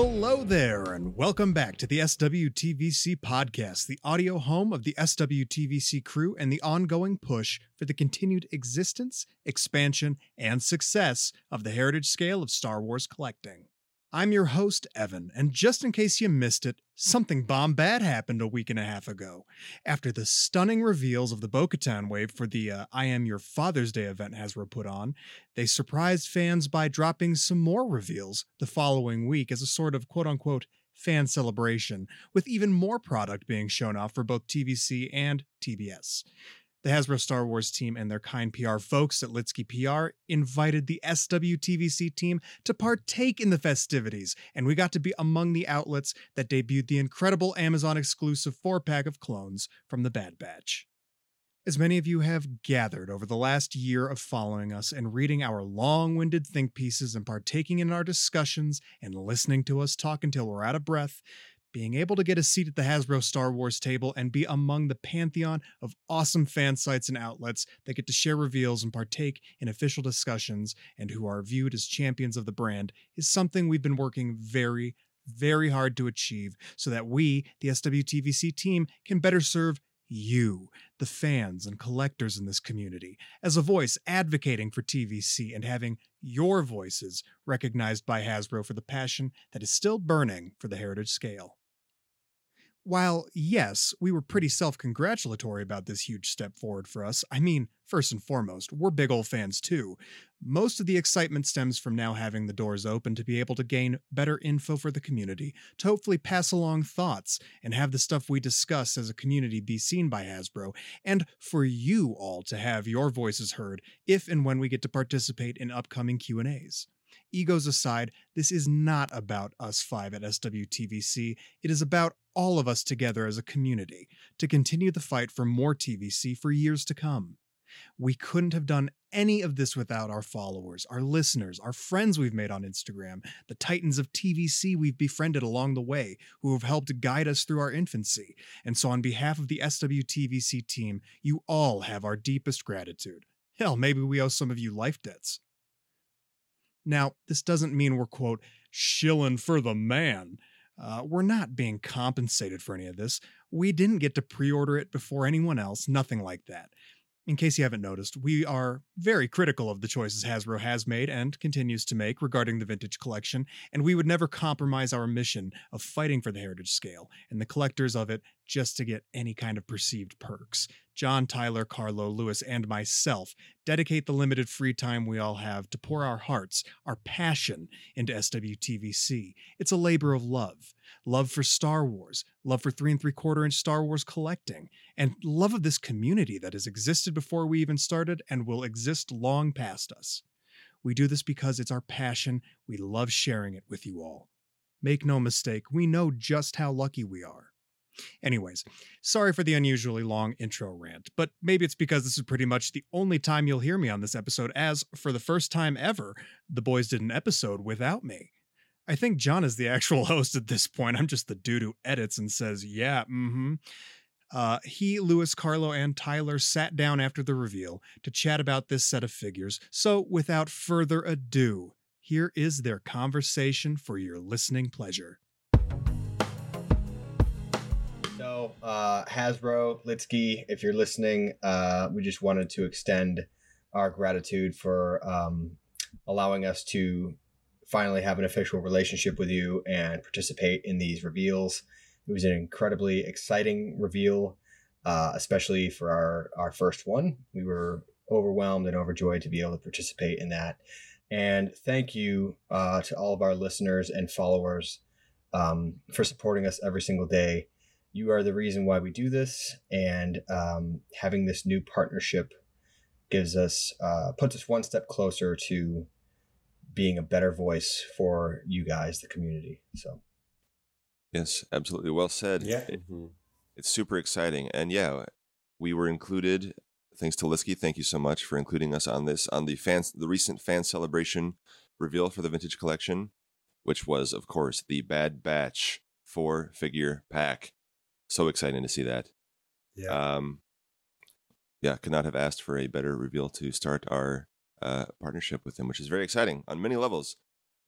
Hello there, and welcome back to the SWTVC podcast, the audio home of the SWTVC crew and the ongoing push for the continued existence, expansion, and success of the heritage scale of Star Wars collecting. I'm your host, Evan, and just in case you missed it, something bombad happened a week and a half ago. After the stunning reveals of the Bo Katan wave for the uh, I Am Your Father's Day event Hasbro put on, they surprised fans by dropping some more reveals the following week as a sort of quote unquote fan celebration, with even more product being shown off for both TVC and TBS. The Hasbro Star Wars team and their kind PR folks at Litzky PR invited the SWTVC team to partake in the festivities, and we got to be among the outlets that debuted the incredible Amazon exclusive four pack of clones from the Bad Batch. As many of you have gathered over the last year of following us and reading our long winded think pieces and partaking in our discussions and listening to us talk until we're out of breath, being able to get a seat at the Hasbro Star Wars table and be among the pantheon of awesome fan sites and outlets that get to share reveals and partake in official discussions and who are viewed as champions of the brand is something we've been working very, very hard to achieve so that we, the SWTVC team, can better serve you, the fans and collectors in this community, as a voice advocating for TVC and having your voices recognized by Hasbro for the passion that is still burning for the heritage scale. While, yes, we were pretty self congratulatory about this huge step forward for us, I mean, first and foremost, we're big ol' fans too. Most of the excitement stems from now having the doors open to be able to gain better info for the community, to hopefully pass along thoughts and have the stuff we discuss as a community be seen by Hasbro, and for you all to have your voices heard if and when we get to participate in upcoming Q&As. Egos aside, this is not about us five at SWTVC. It is about all of us together as a community to continue the fight for more TVC for years to come. We couldn't have done any of this without our followers, our listeners, our friends we've made on Instagram, the titans of TVC we've befriended along the way who have helped guide us through our infancy. And so, on behalf of the SWTVC team, you all have our deepest gratitude. Hell, maybe we owe some of you life debts. Now, this doesn't mean we're, quote, shilling for the man. Uh, we're not being compensated for any of this. We didn't get to pre order it before anyone else, nothing like that. In case you haven't noticed, we are very critical of the choices Hasbro has made and continues to make regarding the vintage collection, and we would never compromise our mission of fighting for the heritage scale and the collectors of it just to get any kind of perceived perks. John, Tyler, Carlo, Lewis, and myself dedicate the limited free time we all have to pour our hearts, our passion into SWTVC. It's a labor of love. Love for Star Wars, love for three and three quarter inch Star Wars collecting, and love of this community that has existed before we even started and will exist long past us. We do this because it's our passion. We love sharing it with you all. Make no mistake, we know just how lucky we are. Anyways, sorry for the unusually long intro rant, but maybe it's because this is pretty much the only time you'll hear me on this episode, as for the first time ever, the boys did an episode without me. I think John is the actual host at this point. I'm just the dude who edits and says, yeah, mm hmm. Uh, he, Lewis, Carlo, and Tyler sat down after the reveal to chat about this set of figures. So, without further ado, here is their conversation for your listening pleasure. So, uh, Hasbro, Litzky, if you're listening, uh, we just wanted to extend our gratitude for um, allowing us to finally have an official relationship with you and participate in these reveals. It was an incredibly exciting reveal, uh, especially for our, our first one. We were overwhelmed and overjoyed to be able to participate in that. And thank you uh, to all of our listeners and followers um, for supporting us every single day you are the reason why we do this, and um, having this new partnership gives us uh, puts us one step closer to being a better voice for you guys, the community. So, yes, absolutely, well said. Yeah, it, mm-hmm. it's super exciting, and yeah, we were included. Thanks to Litzky, thank you so much for including us on this on the fans the recent fan celebration reveal for the vintage collection, which was of course the Bad Batch four figure pack so exciting to see that. Yeah. Um, yeah, could not have asked for a better reveal to start our uh, partnership with him, which is very exciting on many levels.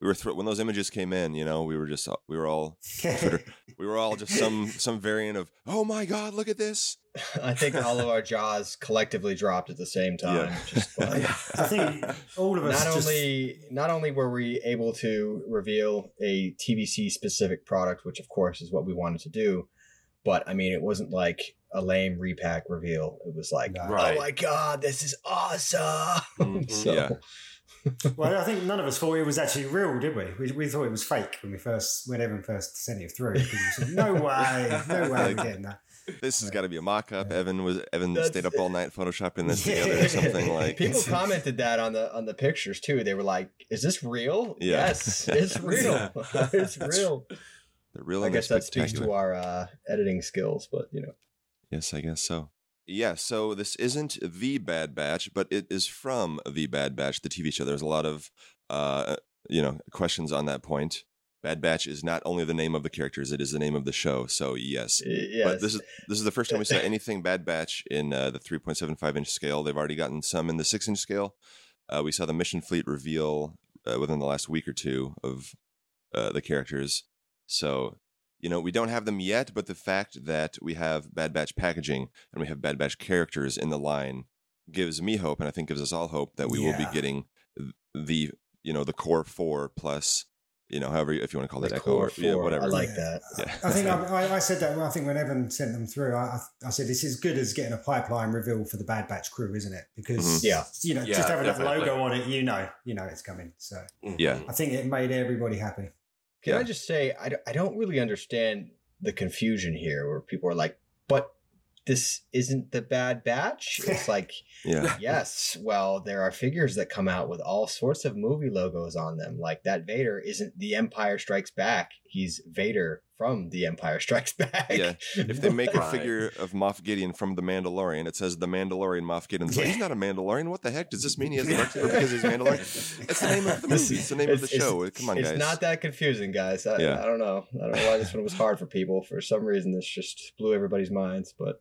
we were thr- when those images came in. You know, we were just we were all Twitter- we were all just some some variant of oh my god, look at this. I think all of our jaws collectively dropped at the same time. Yeah. Just like- I think all of us not just, only not only were we able to reveal a TVC specific product, which of course is what we wanted to do, but I mean it wasn't like a lame repack reveal. It was like, Right. oh my god, this is awesome. Mhm. so, Yeah. Well, I think none of us thought it was actually real, did we? We, we thought it was fake when we first, when everyone first sent it through. Because we said, no way, no way we're getting that. This has got to be a mock-up. Yeah. Evan was Evan That's- stayed up all night photoshopping this Yeah. together or something like. People commented that on the on the pictures too. They were like, "Is this real?" Yeah. Yes, it's real. it's real. The real I guess that speaks to our uh, editing skills, but you know, Yes, I guess so. Yeah, so this isn't the Bad Batch, but it is from the Bad Batch, the TV show. There's a lot of, uh, you know, questions on that point. Bad Batch is not only the name of the characters; it is the name of the show. So yes, yes. but this is this is the first time we saw anything Bad Batch in uh, the 3.75 inch scale. They've already gotten some in the six inch scale. Uh, we saw the Mission Fleet reveal uh, within the last week or two of uh, the characters. So you know we don't have them yet, but the fact that we have Bad Batch packaging and we have Bad Batch characters in the line gives me hope, and I think gives us all hope that we will be getting the you know the core four plus you know however if you want to call the that Echo or yeah, whatever. I like that. yeah. I think I, I, I said that. Well, I think when Evan sent them through, I, I- I said it's as good as getting a pipeline reveal for the Bad Batch crew, isn't it? Because Mhm. Yeah. you know, Yeah, just having definitely. that logo on it, you know, you know it's coming. So Yeah. I think it made everybody happy. Can I just say, I, I don't really understand the confusion here where people are like, but this isn't the Bad Batch? It's like, yeah. yes, well, there are figures that come out with all sorts of movie logos on them. Like that Vader isn't The Empire Strikes Back, he's Vader from The Empire Strikes Back. Yeah. If they make a figure of Moff Gideon from The Mandalorian, it says The Mandalorian Moff Gideon. It's like, he's not a Mandalorian. What the heck? Does this mean he has the dark saber because he's Mandalorian? It's the name of the movie. It's the name of the show. Come on, it's guys. not that confusing, guys. I, Yeah. I don't know. I don't know why this one was hard for people. For some reason, this just blew everybody's minds. But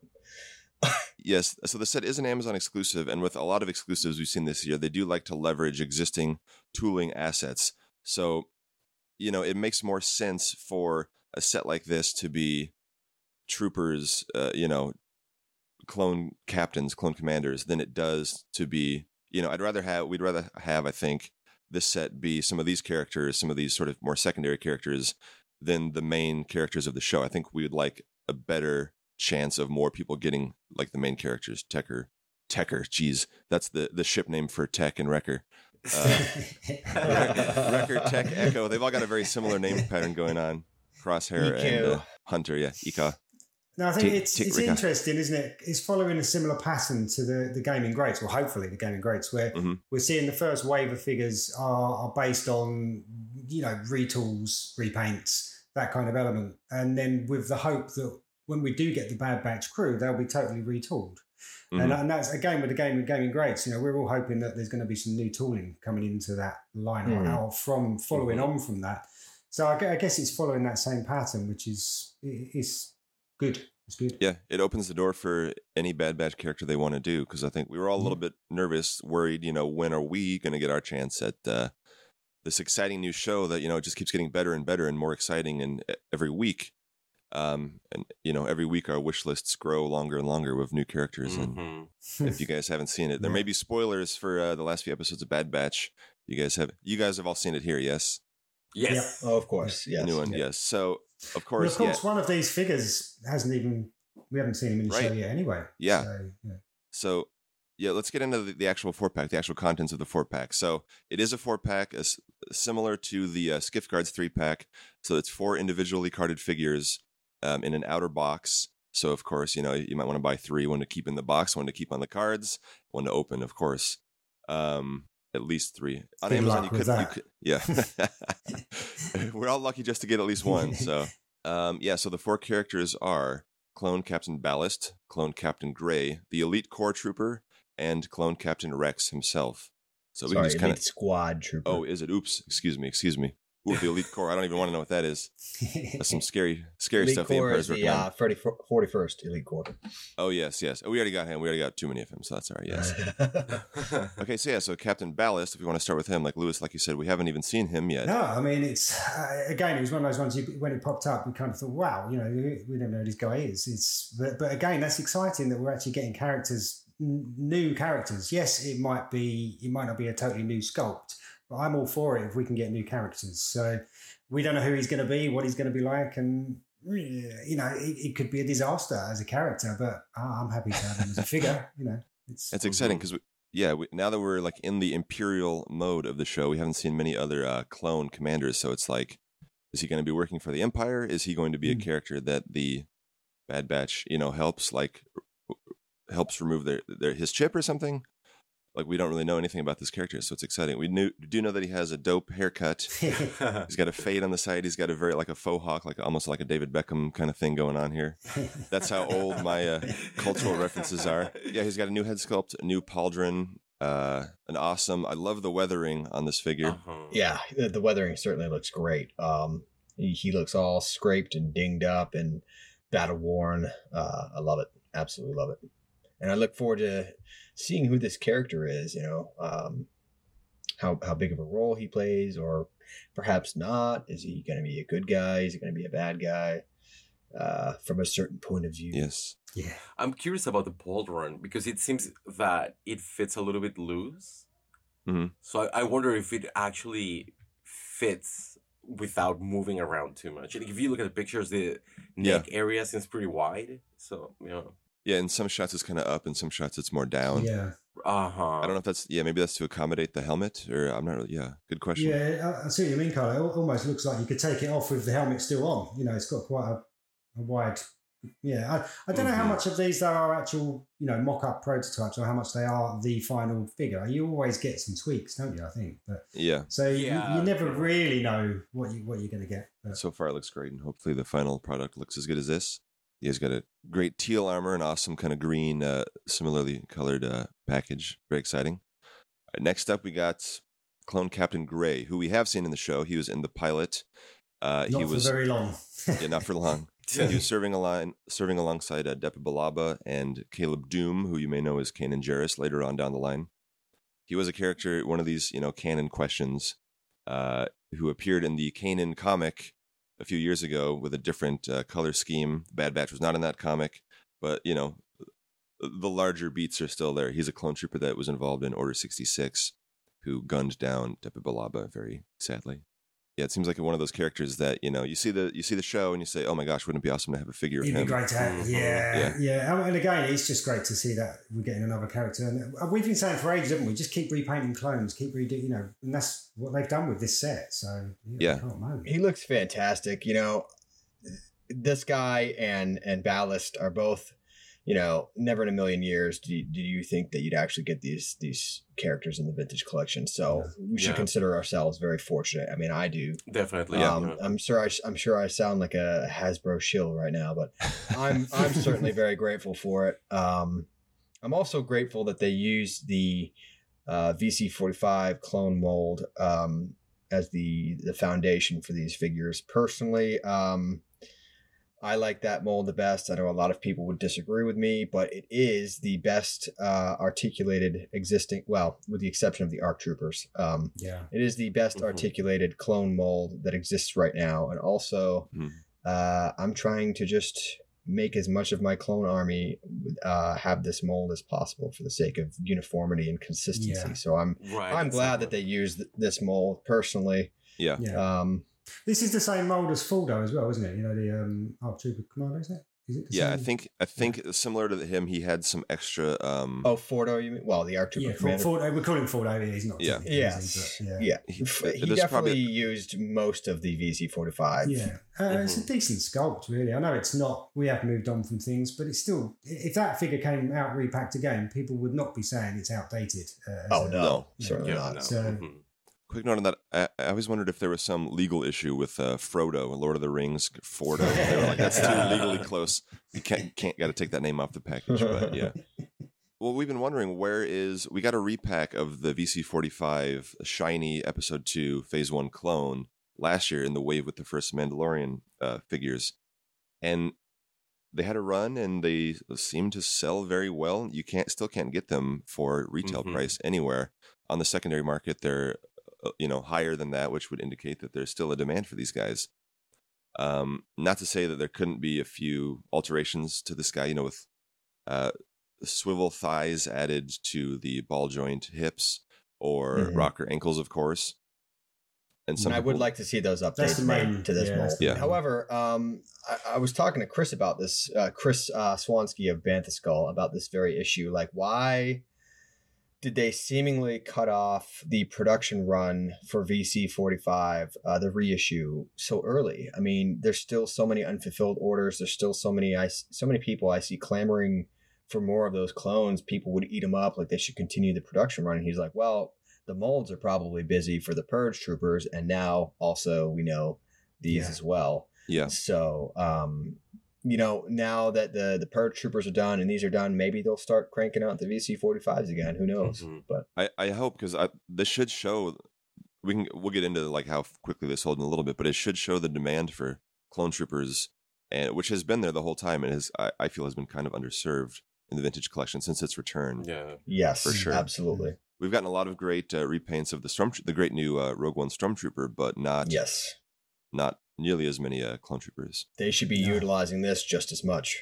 Yes. So the set is an Amazon exclusive, and with a lot of exclusives we've seen this year, they do like to leverage existing tooling assets. So, you know, it makes more sense for a set like this to be troopers, uh, you know, clone captains, clone commanders, than it does to be, you know, I'd rather have, we'd rather have, I think, this set be some of these characters, some of these sort of more secondary characters than the main characters of the show. I think we would like a better chance of more people getting like the main characters. Tecker, Tecker, geez, that's the the ship name for Tech and Wrecker. Uh, Wrecker, Tech, Echo. They've all got a very similar name pattern going on. Crosshair and uh, Hunter, yeah, Ika. No, I think Tick- it's tick, it's Rika. interesting, isn't it? It's following a similar pattern to the, the gaming greats, well, hopefully the gaming greats, where Mhm. we're seeing the first wave of figures are, are based on you know retools, repaints, that kind of element, and then with the hope that when we do get the Bad Batch crew, they'll be totally retooled. And, Mhm. and that's again with the game gaming greats. You know, we're all hoping that there's going to be some new tooling coming into that line or- Hmm. or from following Mm-hmm. on from that. So I, I guess it's following that same pattern, which is i- is good. It's good. Yeah, it opens the door for any Bad Batch character they want to do because I think we were all a little bit nervous, worried. You know, when are we going to get our chance at uh, this exciting new show that you know just keeps getting better and better and more exciting and every week. Um, and you know, every week our wish lists grow longer and longer with new characters. And Mhm. if you guys haven't seen it, there Yeah. may be spoilers for uh, the last few episodes of Bad Batch. You guys have you guys have all seen it here, yes? Yes. oh, of course, yes. New one, Yeah. yes. So of Well, course, of course, yeah. one of these figures hasn't even we haven't seen him in the show yet anyway. Yeah. So, yeah. So, yeah, let's get into the, the actual four pack, the actual contents of the four pack. So, it is a four pack, as, similar to the uh, Skiff Guards three pack. So, it's four individually carded figures um, in an outer box. So, of course, you know, you might want to buy three one to keep in the box, one to keep on the cards, one to open, of course. Um, at least three. On Good Amazon, you could, you could, yeah. We're all lucky just to get at least one. So, um, yeah, so the four characters are Clone Captain Ballast, Clone Captain Gray, the Elite Corps Trooper, and Clone Captain Rex himself. So we Sorry, can just kind of. Squad Trooper. Oh, is it? Oops. Excuse me. Excuse me. Ooh, the Elite Corps. I don't even want to know what that is. That's some scary, scary Elite stuff. The Core Empire's is the uh, 30, 41st Elite Corps. Oh yes, yes. Oh, we already got him. We already got too many of him, so that's all right. Yes. Okay, so yeah, so Captain Ballast. If we want to start with him, like Lewis, like you said, we haven't even seen him yet. No, I mean it's uh, again. It was one of those ones. You, when it popped up, we kind of thought, "Wow, you know, we, don't know who this guy is." It's but, but again, that's exciting that we're actually getting characters, n- new characters. Yes, it might be, it might not be a totally new sculpt, I'm all for it if we can get new characters. So we don't know who he's going to be, what he's going to be like, and you know, it, it could be a disaster as a character. But uh, I'm happy to have him as a figure. You know, it's It's exciting because we, yeah, we, now that we're like in the Imperial mode of the show, we haven't seen many other uh, clone commanders. So it's like, is he going to be working for the Empire? Is he going to be a Mm. character that the Bad Batch, you know, helps like helps remove their, their his chip or something? Like we don't really know anything about this character, so it's exciting. We knew do know that he has a dope haircut. He's got a fade on the side. He's got a very like a faux hawk, like almost like a David Beckham kind of thing going on here. That's how old my uh, cultural references are. Yeah, he's got a new head sculpt, a new pauldron, uh, an awesome. I love the weathering on this figure. Uh-huh. yeah, the, the weathering certainly looks great. Um, he, he looks all scraped and dinged up and battle worn. Uh, I love it. Absolutely love it. And I look forward to seeing who this character is. You know, um, how how big of a role he plays, or perhaps not. Is he going to be a good guy? Is he going to be a bad guy? Uh, from a certain point of view. Yes. yeah. I'm curious about the pauldron because it seems that it fits a little bit loose. Mhm. So I, I wonder if it actually fits without moving around too much. Like if you look at the pictures, the neck area seems pretty wide. So you know, Yeah, in some shots it's kind of up, in some shots it's more down. Yeah, uh huh. I don't know if that's yeah, maybe that's to accommodate the helmet, or I'm not really. Yeah, good question. yeah. I, I see what you mean, Carl. It almost looks like you could take it off with the helmet still on. You know, it's got quite a, a wide. Yeah, I, I don't know how Mhm. much of these there are actual, you know, mock-up prototypes, or how much they are the final figure. You always get some tweaks, don't you? I think, but Yeah. so you- Yeah, you, never you're right. really know what you what you're going to get. But, So far it looks great, and hopefully the final product looks as good as this. He has got a great teal armor, and awesome kind of green, uh, similarly colored uh, package. Very exciting. Right, next up, we got Clone Captain Gray, who we have seen in the show. He was in the pilot. Uh, not he for was very long. yeah, not for long. he was serving align, serving alongside uh, Depa Billaba and Caleb Dume, who you may know as Kanan Jarrus later on down the line. He was a character, one of these, you know, canon questions, uh, who appeared in the Kanan comic a few years ago with a different uh, color scheme. Bad Batch was not in that comic, but you know, the larger beats are still there. He's a clone trooper that was involved in Order sixty six, who gunned down Depa Billaba very sadly. Yeah, it seems like one of those characters that you know you see the you see the show and you say, "Oh my gosh, wouldn't it be awesome to have a figure of It'd be him?" great to have. Mhm. Yeah, Yeah. yeah, And again, it's just great to see that we're getting another character. And uh, we've been saying for ages, haven't we? Just keep repainting clones, keep redoing, you know, and that's what they've done with this set. So Yeah. I he looks fantastic. You know, this guy and and Ballast are both, you know, never in a million years do you, do you think that you'd actually get these these characters in the vintage collection. So we should Yeah. consider ourselves very fortunate. I mean, I do. Definitely. um, yeah. I'm sure I I'm sure I sound like a Hasbro shill right now, but I'm I'm certainly very grateful for it. Um, I'm also grateful that they used the uh, VC45 clone mold um, as the the foundation for these figures. Personally, um, I like that mold the best. I know a lot of people would disagree with me, but it is the best uh, articulated existing. Well, with the exception of the ARC Troopers. Um, Yeah. it is the best Mhm. articulated clone mold that exists right now. And also, Mhm. uh, I'm trying to just make as much of my clone army uh, have this mold as possible for the sake of uniformity and consistency. Yeah. So I'm right. I'm that's glad that they one. used th- this mold personally. Yeah. Yeah. Um, this is the same mold as Fuldo as well, isn't it? You know, the um, Arc Trooper Commander, isn't it? Is it the Yeah, I think I think similar to him, he had some extra. Um, oh, Fordo, you mean? Well, the Arc Trooper Yeah, for, commander. for, we're calling him Fuldo. He's not. Yeah. technically, is Yes. yeah, He- he definitely probably- used most of the VC45. Yeah, uh, it's a decent sculpt, really. I know it's not. We have moved on from things, but it's still. If that figure came out repacked again, people would not be saying it's outdated. Uh, Oh a- no, No. certainly Yeah, not. no. So- mhm. Quick note on that. I, I always wondered if there was some legal issue with uh, Frodo, Lord of the Rings, Fordo. They were like, that's too legally close. You can't can't got to take that name off the package. But yeah. Well, we've been wondering where is we got a repack of the VC45 shiny episode two phase one clone last year in the wave with the first Mandalorian uh, figures, and they had a run and they seem to sell very well. You can't still can't get them for retail Mhm. price anywhere on the secondary market. They're you know higher than that, which would indicate that there's still a demand for these guys. Um, not to say that there couldn't be a few alterations to this guy, you know, with uh, swivel thighs added to the ball joint hips or Mhm. rocker ankles, of course. And some and I would people- like to see those That's updates the made to this yeah, mold. Yeah. However, um, I, I was talking to Chris about this, uh, Chris uh, Swansky of Bantha Skull, about this very issue. Like, why did they seemingly cut off the production run for VC 45, uh, the reissue, so early? I mean, there's still so many unfulfilled orders. There's still so many, I, so many people I see clamoring for more of those clones. People would eat them up, like they should continue the production run. And he's like, well, the molds are probably busy for the purge troopers and now also we know these Yeah. as well yeah, so um you know now that the the purge troopers are done and these are done maybe they'll start cranking out the vc45s again who knows Mhm. but I, I hope because I this should show we can we'll get into like how quickly they sold in a little bit, but it should show the demand for clone troopers, and which has been there the whole time and has I, I feel has been kind of underserved in the vintage collection since its return. Yeah. yes For sure. absolutely We've gotten a lot of great uh, repaints of the storm, the great new uh, Rogue One Stormtrooper, but not yes not nearly as many uh, clone troopers. they should be No. utilizing this just as much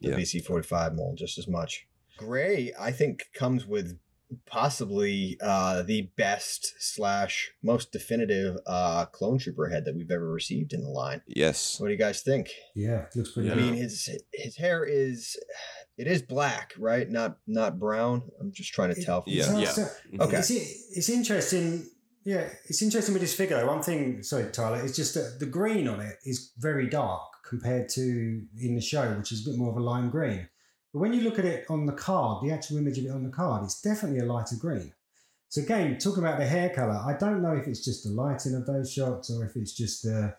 the Yeah. vc45 mold just as much gray i think comes with possibly uh the best slash most definitive uh clone trooper head that we've ever received in the line Yes, what do you guys think Yeah, looks pretty Yeah. I mean, his his hair is it is black, right? Not not brown. I'm just trying to tell. From Yeah. Yeah. so- Okay. It's, it's interesting. Yeah, it's interesting with this figure. though. One thing, sorry, Tyler, it's just that the green on it is very dark compared to in the show, which is a bit more of a lime green. But when you look at it on the card, the actual image of it on the card, it's definitely a lighter green. So again, talking about the hair color, I don't know if it's just the lighting of those shots or if it's just the.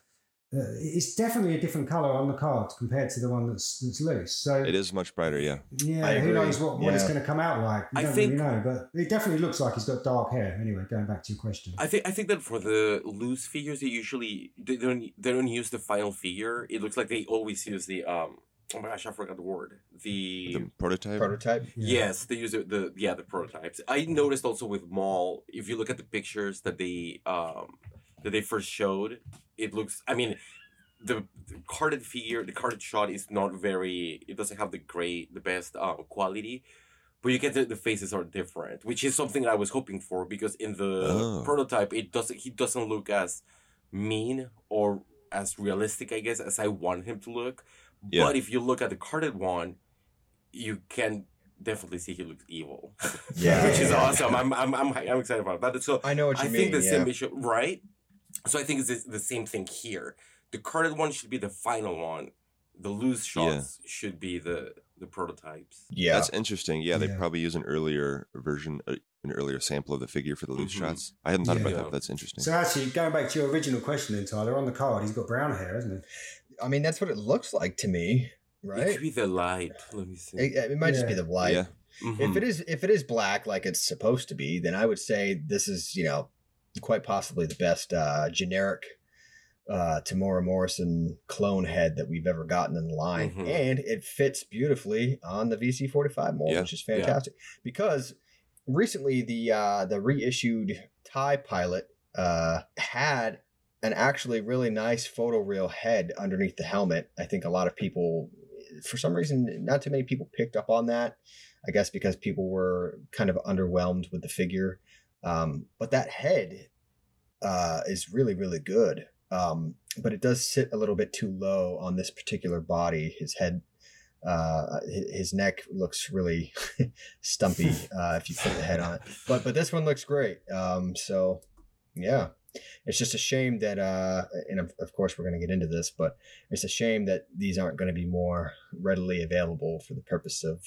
Uh, it's definitely a different color on the card compared to the one that's that's loose. So it is much brighter. Yeah, yeah, who knows what, what it's going to come out like? We I don't think- really know, but it definitely looks like he's got dark hair. Anyway, going back to your question. I think I think that for the loose figures, they usually they don't they don't use the final figure. It looks like they always use the um. Oh my gosh, I forgot the word. The, the prototype. prototype. Yeah. yes, they use the, the yeah the prototypes. I noticed also with Maul, if you look at the pictures that they um that they first showed, it looks. I mean, the, the carded figure, the carded shot is not very. It doesn't have the great, the best um quality. But you get the, the faces are different, which is something I was hoping for because in the Oh. prototype it doesn't he doesn't look as mean or as realistic, I guess, as I want him to look. Yeah. But if you look at the carded one, you can definitely see he looks evil. Yeah. which is awesome. I'm I'm I'm, I'm excited about that. So I know what you I mean. think the yeah. same issue, right? So I think it's the- the same thing here. The carded one should be the final one. The loose shots should be the the prototypes. yeah. That's interesting. Yeah, they Yeah. probably use an earlier version, uh, an earlier sample of the figure for the loose Mhm. shots. I hadn't thought about Yeah. that. But that's interesting. So actually, going back to your original question, then Tyler, on the card, he's got brown hair, isn't he? I mean, that's what it looks like to me, right? It could be the light. Let me see. It, it might just be the light. yeah, Mhm. If it is if it is black like it's supposed to be, then I would say this is you know quite possibly the best uh, generic uh, Temuera Morrison clone head that we've ever gotten in the line, Mhm. and it fits beautifully on the VC45 mold, Yeah. which is fantastic. Because recently the uh, the reissued Tie Pilot uh, had an actually really nice photoreal head underneath the helmet. I think a lot of people, for some reason, not too many people picked up on that. I guess because people were kind of underwhelmed with the figure. Um, but that head uh, is really, really good. Um, but it does sit a little bit too low on this particular body. His head, uh, his neck looks really stumpy uh, if you put the head on it. But but this one looks great. Um, so yeah, it's just a shame that, uh, and of, of course we're going to get into this, but it's a shame that these aren't going to be more readily available for the purpose of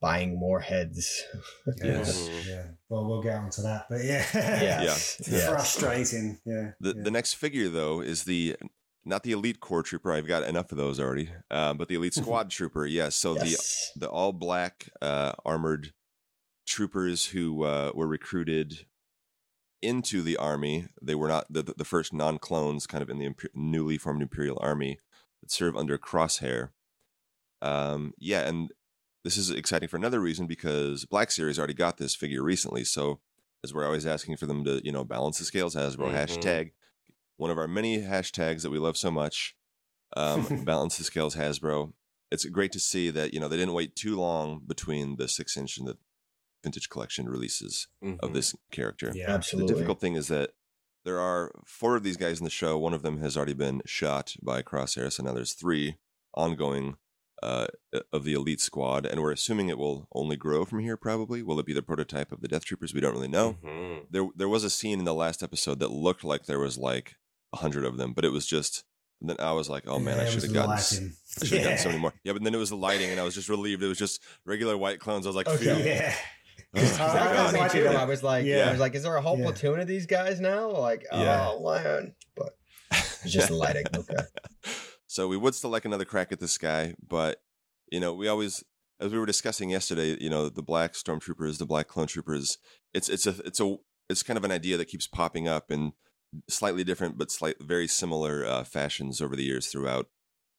buying more heads. Yes. Yeah. Well, we'll get on to that, but yeah. yeah, It's yes. frustrating. Yeah. the yeah. the next figure though is the not the elite corps trooper. I've got enough of those already. Uh, but the elite squad trooper. Yes. So Yes. the the all black uh, armored troopers who uh, were recruited into the army. They were not the, the first non clones, kind of in the imper- newly formed Imperial Army that serve under Crosshair. Um, yeah, and this is exciting for another reason because Black Series already got this figure recently. So, as we're always asking for them to, you know, balance the scales, Hasbro Mhm. hashtag, one of our many hashtags that we love so much, um, balance the scales, Hasbro. It's great to see that you know they didn't wait too long between the six inch and the vintage collection releases of Mhm. this character. Yeah. absolutely. The difficult thing is that there are four of these guys in the show. One of them has already been shot by Crosshair, so now there's three ongoing uh, of the elite squad, and we're assuming it will only grow from here. Probably, will it be the prototype of the Death Troopers? We don't really know. Mhm. There, there was a scene in the last episode that looked like there was like a hundred of them, but it was just. And then I was like, "Oh man, Yeah, I should have gotten, lighting. I should have gotten so many more." Yeah, but then it was the lighting, and I was just relieved. It was just regular white clones. I was like, Okay. "Phew." Yeah. That I was me like too. I was like, Yeah. I was like, is there a whole Yeah. platoon of these guys now? Like, Yeah. oh man, but it's just the lighting. Okay. So we would still like another crack at this guy, but you know, we always, as we were discussing yesterday, you know, the black stormtroopers, the black clone troopers. It's it's a it's a it's kind of an idea that keeps popping up in slightly different but slight very similar uh, fashions over the years throughout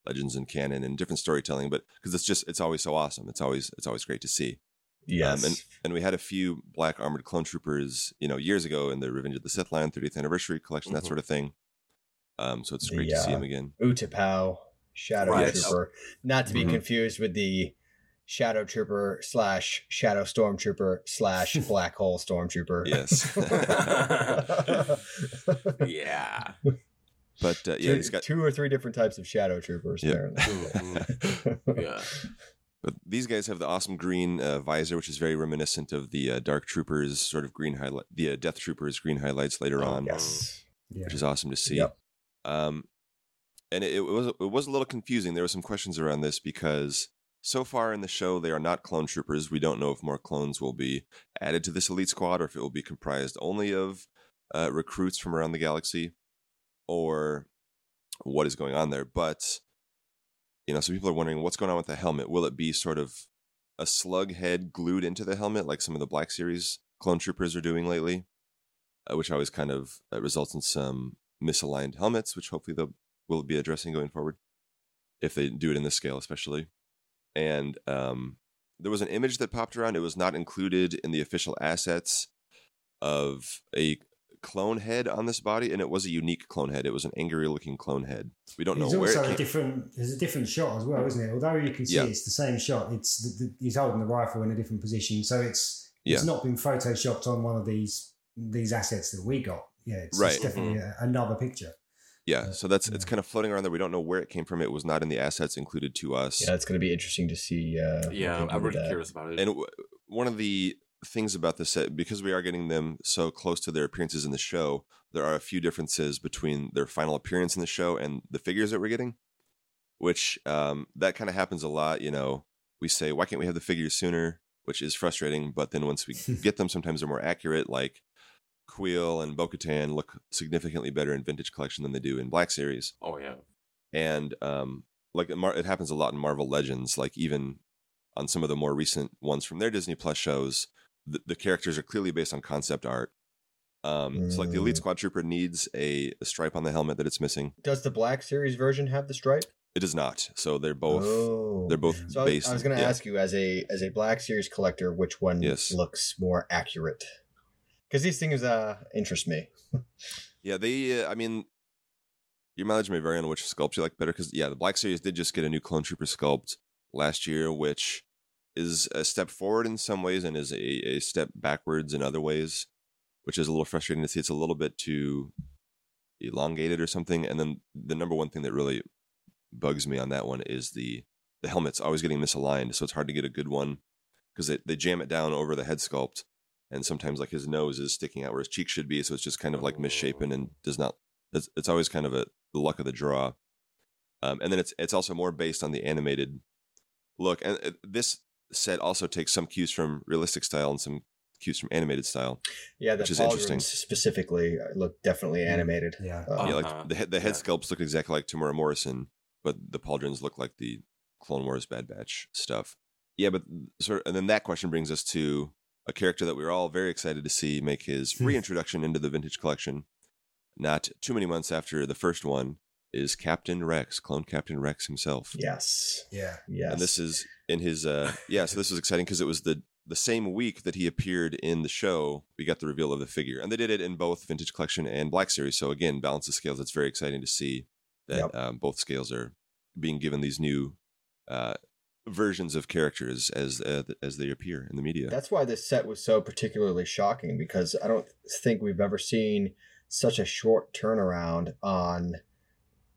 legends and canon and different storytelling. But because it's just it's always so awesome. It's always it's always great to see. Yes. Um, and and we had a few black armored clone troopers, you know, years ago in the Revenge of the Sith line 30th anniversary collection, that Mhm. sort of thing. Um, so it's The, great to see uh, him again. Utapau, Shadow Right. Trooper, not to be Mhm. confused with the Shadow Trooper slash Shadow Stormtrooper slash Black Hole Stormtrooper. Yes. yeah. But uh, yeah, two, he's got two or three different types of Shadow Troopers. Yeah. Apparently. Yeah. But these guys have the awesome green uh, visor, which is very reminiscent of the uh, Dark Troopers sort of green highlight, the uh, Death Troopers green highlights later Oh, on, yes. Yeah. which is awesome to see. Yep. Um, and it, it was it was a little confusing. There were some questions around this because so far in the show they are not clone troopers. We don't know if more clones will be added to this elite squad or if it will be comprised only of uh, recruits from around the galaxy, or what is going on there. But you know, some people are wondering what's going on with the helmet. Will it be sort of a slug head glued into the helmet, like some of the Black Series clone troopers are doing lately, uh, which always kind of uh, results in some misaligned helmets, which hopefully they'll be addressing going forward, if they do it in this scale, especially. And um, there was an image that popped around. It was not included in the official assets of a clone head on this body, and it was a unique clone head. It was an angry looking clone head. We don't There's know where also it a different. There's a different shot as well, isn't it? Although you can see Yeah. it's the same shot, it's the, the, he's holding the rifle in a different position, so it's it's Yeah. not been photoshopped on one of these these assets that we got. Yeah, it's, Right. it's definitely a, another picture. Yeah, Uh, so that's it's kind of floating around there. We don't know where it came from. It was not in the assets included to us. Yeah, it's going to be interesting to see. Uh, Yeah. I'm really curious about it. And w- one of the things about this set, because we are getting them so close to their appearances in the show, there are a few differences between their final appearance in the show and the figures that we're getting. Which um, that kind of happens a lot. You know, we say, "Why can't we have the figures sooner?" Which is frustrating. But then once we get them, sometimes they're more accurate. Like Queel and Bo-Katan look significantly better in Vintage Collection than they do in Black Series oh yeah. and um, like it, Mar- it happens a lot in Marvel Legends. Like even on some of the more recent ones from their Disney Plus shows, the, the characters are clearly based on concept art. Um, So like the Elite Mm. Squad Trooper needs a, a stripe on the helmet that it's missing. Does the Black Series version have the stripe? It does not. So they're both Oh. they're both So I was, based. I was going to yeah. ask you, as a as a Black Series collector, which one Yes. looks more accurate? Because these things uh, interest me. Yeah, they. Uh, I mean, your mileage may vary on which sculpt you like better. Because yeah, the Black Series did just get a new Clone Trooper sculpt last year, which is a step forward in some ways and is a, a step backwards in other ways, which is a little frustrating to see. It's a little bit too elongated or something. And then the number one thing that really bugs me on that one is the the helmet's always getting misaligned, so it's hard to get a good one because they, they jam it down over the head sculpt and sometimes like his nose is sticking out where his cheek should be so it's just kind of like misshapen and does not it's, it's always kind of a the luck of the draw um, and then it's it's also more based on the animated look and uh, this set also takes some cues from realistic style and some cues from animated style Yeah, the Which is interesting. pauldrons specifically uh, look definitely animated. Yeah. Uh, yeah like the head the head Yeah. sculpts look exactly like Temuera Morrison but the pauldrons look like the Clone Wars Bad Batch stuff yeah but sort of, and then that question brings us to a character that we were all very excited to see make his Hmm. reintroduction into the vintage collection. Not too many months after the first one is Captain Rex, clone Captain Rex himself. Yes. Yeah. Yes. And this is in his uh yeah, so this was exciting because it was the the same week that he appeared in the show, we got the reveal of the figure. And they did it in both vintage collection and black series. So again, balance of scales, it's very exciting to see that Yep. um, both scales are being given these new uh versions of characters as uh, as they appear in the media. That's why this set was so particularly shocking because I don't think we've ever seen such a short turnaround on,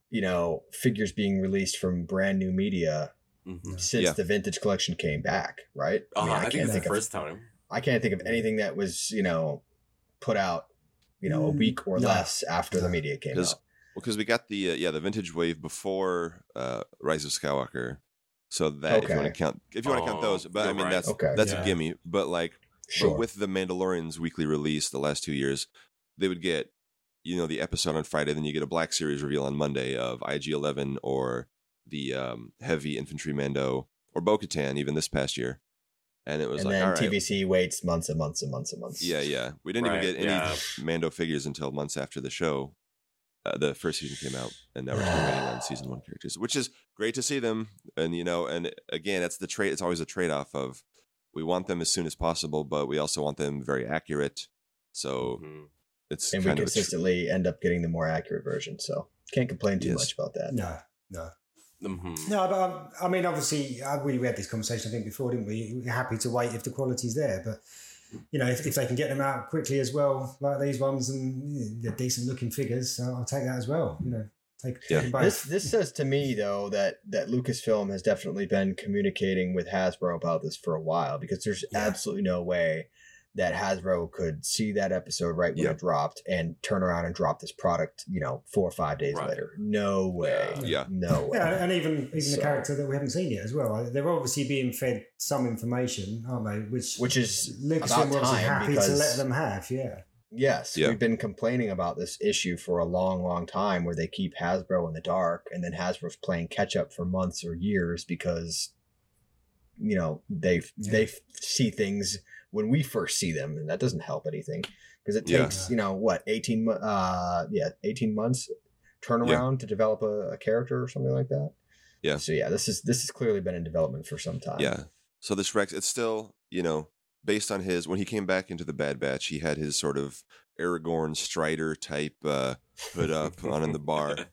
you know, figures being released from brand new media Mhm. since Yeah. the vintage collection came back, right? Uh, mean, I, think it's the think of first time. I can't think of anything that was you know put out you know a Mm, week or no. less after the media came Because- out. Well, because we got the uh, yeah the vintage wave before uh, Rise of Skywalker, so that if you want to count if you want to count Oh, those, but I mean right. that's Okay, that's Yeah. a gimme. But like sure. but with the Mandalorian's weekly release the last two years, they would get you know the episode on Friday, then you get a Black Series reveal on Monday of IG Eleven or the um, Heavy Infantry Mando or Bo Katan even this past year, and it was and like then all right, TVC waits months and months and months and months. yeah, yeah. We didn't Right, even get any yeah. Mando figures until months after the show, uh, the first season came out, and now we're still waiting on season one characters, which is great to see them. And you know, and again, it's the trade. It's always a trade off of we want them as soon as possible, but we also want them very accurate. So Mhm. it's and we kind of tr- consistently end up getting the more accurate version. So can't complain too Yes. much about that. No. No. Mhm. No, but um, I mean, obviously, uh, we, we had this conversation, I think, before, didn't we? We're happy to wait if the quality's there, but you know, if, if they can get them out quickly as well, like these ones, and they're decent looking figures, so I'll take that as well. You know, take, Yeah. take. This this says to me though that that Lucasfilm has definitely been communicating with Hasbro about this for a while because there's Yeah. absolutely no way that Hasbro could see that episode right when Yeah. it dropped and turn around and drop this product, you know, four or five days Right. later. No way. Yeah. No way. Yeah, and even even So- the character that we haven't seen yet as well. Uh, they're obviously being fed some information, aren't they? Which Which is Lucasfilm about were obviously time happy to let them have. Yeah, Yes, Yeah. we've been complaining about this issue for a long, long time where they keep Hasbro in the dark and then Hasbro's playing catch up for months or years because you know, they Yeah. they see things when we first see them and that doesn't help anything because it Yeah. takes, you know, what, 18 mo- uh yeah, 18 months turnaround to develop a, a character or something like that. Yeah. So yeah, this is this has clearly been in development for some time. yeah. So this Rex, it's still you know based on his when he came back into the Bad Batch, he had his sort of Aragorn Strider type uh, hood up on in the bar.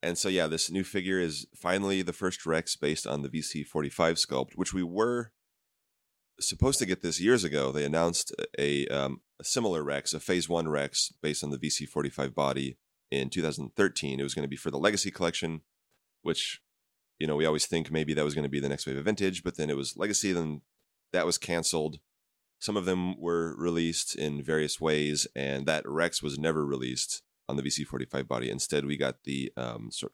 And so, yeah, this new figure is finally the first Rex based on the VC 45 sculpt, which we were supposed to get this years ago. They announced a, um, a similar Rex, a Phase 1 Rex based on the VC 45 body in 2013. It was going to be for the Legacy Collection, which, you know, we always think maybe that was going to be the next wave of vintage, but then it was Legacy, then that was canceled. Some of them were released in various ways, and that Rex was never released on the VC45 body. Instead, we got the um, sort.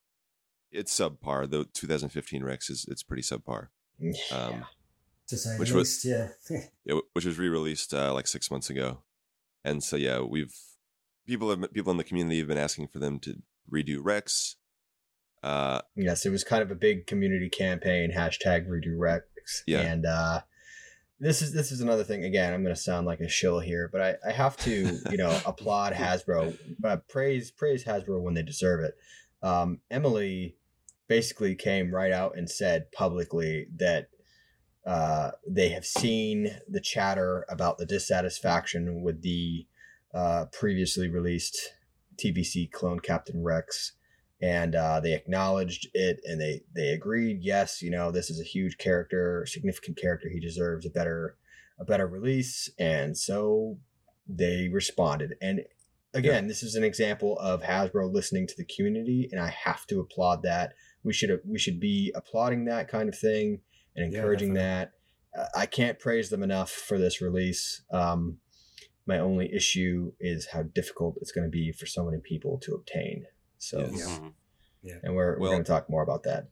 It's subpar. The 2015 Rex is it's pretty subpar. Yeah. Um, to say Which the was- least. Yeah, which was re-released uh, like six months ago, and so yeah, we've people have people in the community have been asking for them to redo Rex. Uh, Yes, it was kind of a big community campaign, hashtag redo Rex. Yeah. And uh this is this is another thing. Again, I'm gonna sound like a shill here, but I, I have to, you know, applaud Hasbro, uh, praise praise Hasbro when they deserve it. Um, Emily basically came right out and said publicly that uh, they have seen the chatter about the dissatisfaction with the uh, previously released TVC clone Captain Rex. And uh, they acknowledged it and they they agreed yes you know this is a huge character significant character. He deserves a better a better release. And so they responded. And again this is an example of hasbro listening to the community. And i have to applaud that. We should we should be applauding that kind of thing and Yeah, encouraging that uh, i can't praise them enough for this release um, my only issue is how difficult it's going to be for so many people to obtain so Yes. Mhm. and we're, Well- we're going to talk more about that.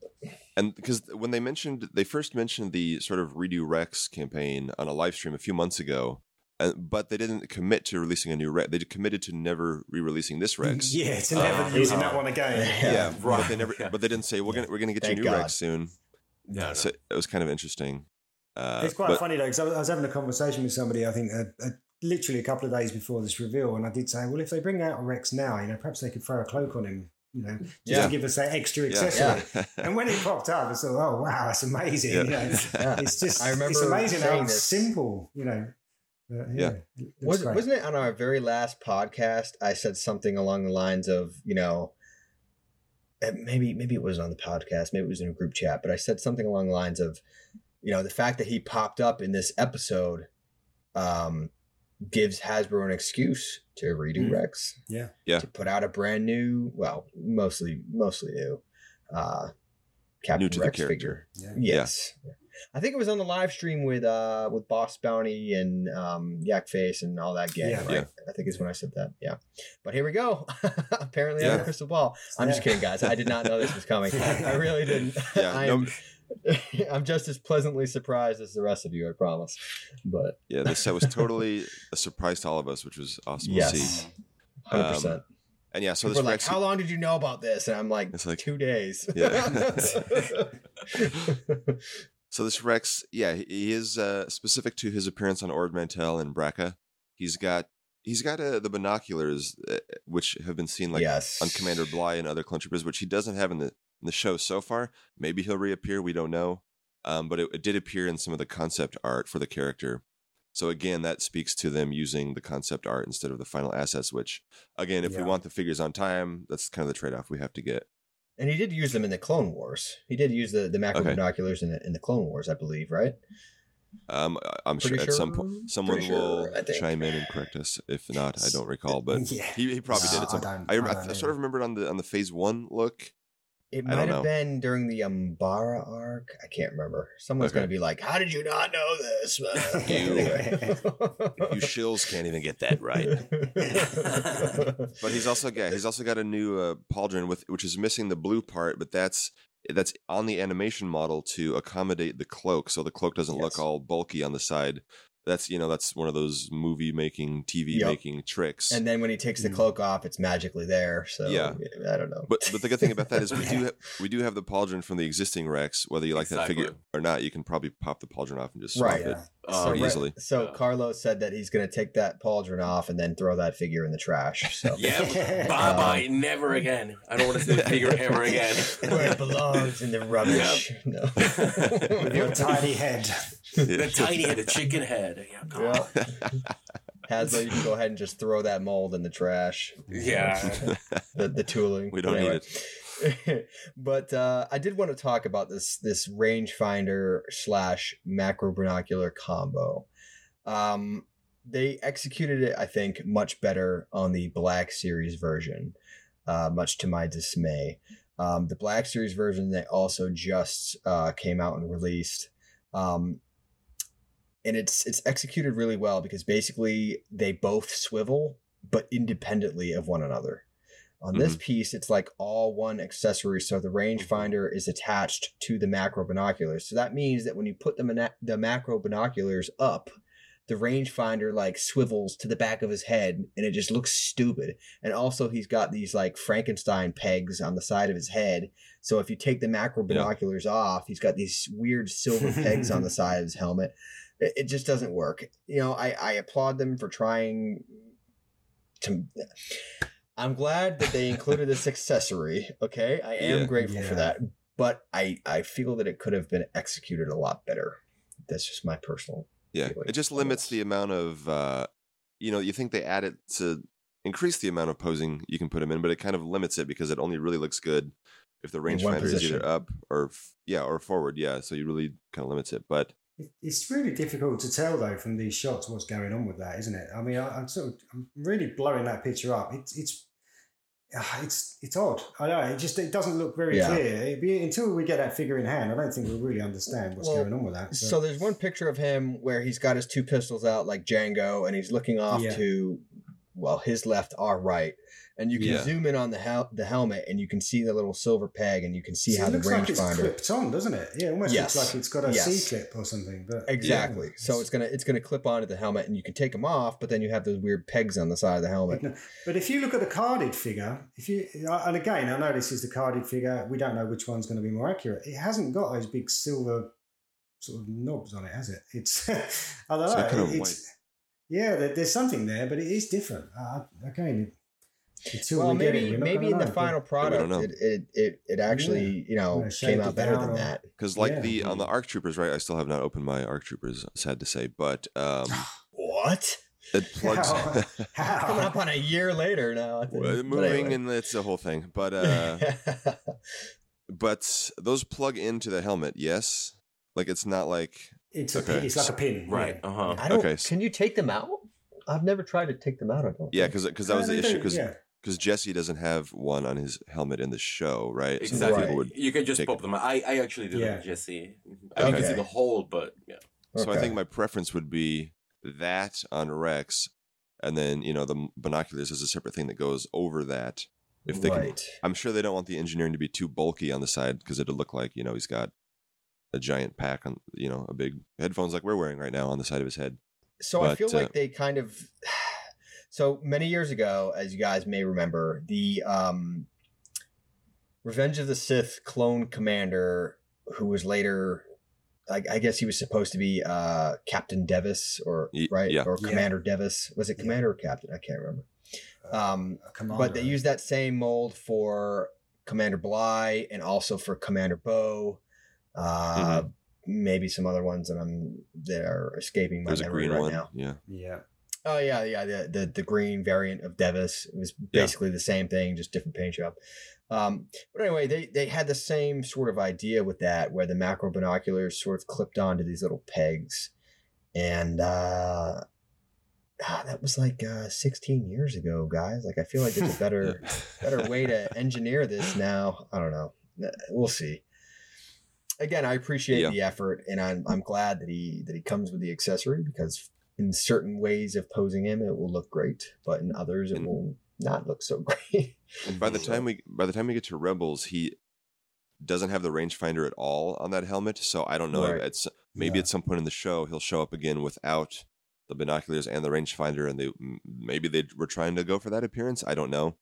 and because when they mentioned they first mentioned the sort of redo Rex campaign on a live stream a few months ago, uh, but they didn't commit to releasing a new Rex. They committed to never re-releasing this Rex. yeah, to never Uh, using uh, that one again. Yeah. yeah, right. but they never. But they didn't say we're gonna we're gonna get Thank you a new God. Rex soon. Yeah, So it was kind of interesting. Uh, it's quite but- funny though because I was- having a conversation with somebody. I think uh, uh, literally a couple of days before this reveal, and I did say, well, if they bring out a Rex now, you know, perhaps they could throw a cloak on him, you know, just Yeah. to give us that extra Yeah. accessory. And when it popped up, I thought, oh wow, that's amazing. Yeah. You know, Yeah. it's just I remember it's amazing how saying this. simple, you know. But, Yeah. it was, wasn't it on our very last podcast? I said something along the lines of, you know, maybe maybe it was on the podcast, maybe it was in a group chat, but I said something along the lines of, you know, the fact that he popped up in this episode, um, gives Hasbro an excuse to redo Mm. Rex, Yeah. Yeah. to put out a brand new, well, mostly mostly new, uh, Captain New to the Rex character. figure. Yeah. Yes. I think it was on the live stream with uh with Bosk's Bounty and um Yak Face and all that gang, Yeah. right? Yeah. I think is when I said that. Yeah. But here we go. Apparently I have a crystal ball. I'm just kidding, guys. I did not know this was coming. I really didn't. Yeah, I am, I'm just as pleasantly surprised as the rest of you, I promise. But yeah, this set was totally a surprise to all of us, which was awesome to see. yes. Hundred Um, percent. And yeah, so People this are like, how long did you know about this? And I'm like, It's like- two days. Yeah. So this Rex, yeah, he- is uh, specific to his appearance on Ord Mantell and Braca. He's got he's got uh, the binoculars, uh, which have been seen like yes. on Commander Bly and other clone troopers, which he doesn't have in the in the show so far. Maybe he'll reappear. We don't know. Um, but it, it did appear in some of the concept art for the character. So again, that speaks to them using the concept art instead of the final assets. Which, again, if we want the figures on time, that's kind of the trade off we have to get. And he did use them in the Clone Wars. He did use the, the macro Okay. binoculars in the, in the Clone Wars, I believe, right? Um, I- I'm sure Pretty at some point someone pretty will sure, I think. chime in and correct us. If not, I don't recall, but yeah. he, he probably did. No, At some, I I, I I, sort either. of remembered on the on the phase one look. It might have know. been during the Umbara arc. I can't remember. Someone's Okay. going to be like, "How did you not know this?" man?" You-. You shills can't even get that right. But he's also got he's also got a new uh, pauldron with which is missing the blue part, but that's that's on the animation model to accommodate the cloak, so the cloak doesn't look all bulky on the side. That's you know that's one of those movie making, TV Yep. making tricks. and then when he takes the Mm. cloak off, it's magically there. So Yeah. I don't know. But but the good thing about that is we do ha- we do have the pauldron from the existing Rex. Whether you like that figure or not, you can probably pop the pauldron off and just swap Right. it. Yeah. Uh, so, pretty easily. so Yeah. Carlos said that he's going to take that pauldron off and then throw that figure in the trash. So Yeah, bye bye, never again. I don't want to see the figure ever again. where it belongs in the rubbish. No. With your tiny head. the tiny head, the chicken head. Yeah, come. Yeah. Hasbro, you can go ahead and just throw that mold in the trash. Yeah. The, the tooling. We don't need it. but uh, I did want to talk about this this rangefinder slash macro binocular combo. Um, they executed it, I think, much better on the Black Series version, uh, much to my dismay. Um, the Black Series version they also just uh, came out and released. Um, and it's it's executed really well because basically they both swivel but independently of one another. On this mm-hmm. piece, it's like all one accessory. So the mm-hmm. rangefinder is attached to the macro binoculars. So that means that when you put the, mana- the macro binoculars up, the rangefinder like swivels to the back of his head and it just looks stupid. And also, he's got these like Frankenstein pegs on the side of his head. So if you take the macro Yeah. binoculars off, he's got these weird silver pegs on the side of his helmet. It, it just doesn't work. You know, I, I applaud them for trying to. I'm glad that they included this accessory. Okay, I am Yeah. grateful for that, but I I feel that it could have been executed a lot better. That's just my personal. Yeah, feeling it just limits the amount of, uh, you know, you think they add it to increase the amount of posing you can put him in, but it kind of limits it because it only really looks good if the rangefinder is either up or f- yeah or forward. Yeah, so you really kind of limits it. But It's really difficult to tell though from these shots what's going on with that, isn't it? I mean, I, I'm sort of I'm really blowing that picture up. It's it's ah, it's it's odd. I know it just it doesn't look very Yeah. clear. Be, until we get that figure in hand, I don't think we'll really understand what's Well, going on with that. But- So there's one picture of him where he's got his two pistols out like Django, and he's looking off Yeah. to, well, his left, our right, and you can Yeah. zoom in on the hel- the helmet, and you can see the little silver peg, and you can see See, how it the looks like it's clipped on, doesn't it? Yeah, it almost Yes. looks like it's got a Yes. C clip or something. But Exactly. Yeah, so it's gonna it's gonna clip onto the helmet, and you can take them off, but then you have those weird pegs on the side of the helmet. But if you look at the carded figure, if you and again, I know this is the carded figure. We don't know which one's going to be more accurate. It hasn't got those big silver sort of knobs on it, has it? It's I don't So know. kind of it's, yeah, there, there's something there, but it is different. Uh, again, until well, we get it, maybe we're maybe in the know, final product, it, it it it actually you know came out better down than that. Because like Yeah. the on the ARC Troopers, right? I still have not opened my ARC Troopers. Sad to say, but um, What? it plugs. How? Coming up on a year later now. I think. Well, moving anyway. and it's a whole thing, but uh, but those plug into the helmet. Yes, like it's not like It's a Okay. pin, it's like a pin, Right. yeah. Uh huh. I don't. Okay. Can you take them out? I've never tried to take them out. I don't. yeah, because because that was the issue because yeah. Because Jesse doesn't have one on his helmet in the show, right? Exactly. people would- You can just pop them. out. I I actually did Yeah. Jesse. I mean, you can see the hole, but yeah. So I think my preference would be that on Rex, and then you know the binoculars is a separate thing that goes over that. If they can. I'm sure they don't want the engineering to be too bulky on the side because it'll look like you know he's got a giant pack on you know a big headphones like we're wearing right now on the side of his head. So I But, feel uh, like they kind of. So many years ago, as you guys may remember, the um, Revenge of the Sith clone commander, who was later, I, I guess he was supposed to be uh, Captain Devis, or right, yeah. or Yeah. Commander Devis. Was it Yeah. Commander or Captain? I can't remember. Um, A commander. but they used that same mold for Commander Bly and also for Commander Bo. Uh, Maybe some other ones that I'm that are escaping my There's a memory green right one. now. Yeah. Yeah. Oh yeah, yeah, the the, the green variant of Devis it was basically the same thing, just different paint job. Um, but anyway, they they had the same sort of idea with that, where the macro binoculars sort of clipped onto these little pegs, and uh, ah, that was like uh, 16 years ago, guys. Like I feel like there's a better better way to engineer this now. I don't know. We'll see. Again, I appreciate Yeah. the effort, and I'm I'm glad that he that he comes with the accessory because in certain ways of posing him, it will look great, but in others, it And- will not look so great. And by the time we by the time we get to Rebels, he doesn't have the rangefinder at all on that helmet. So I don't know Right. it's maybe Yeah. at some point in the show he'll show up again without the binoculars and the rangefinder, and they maybe they were trying to go for that appearance. I don't know.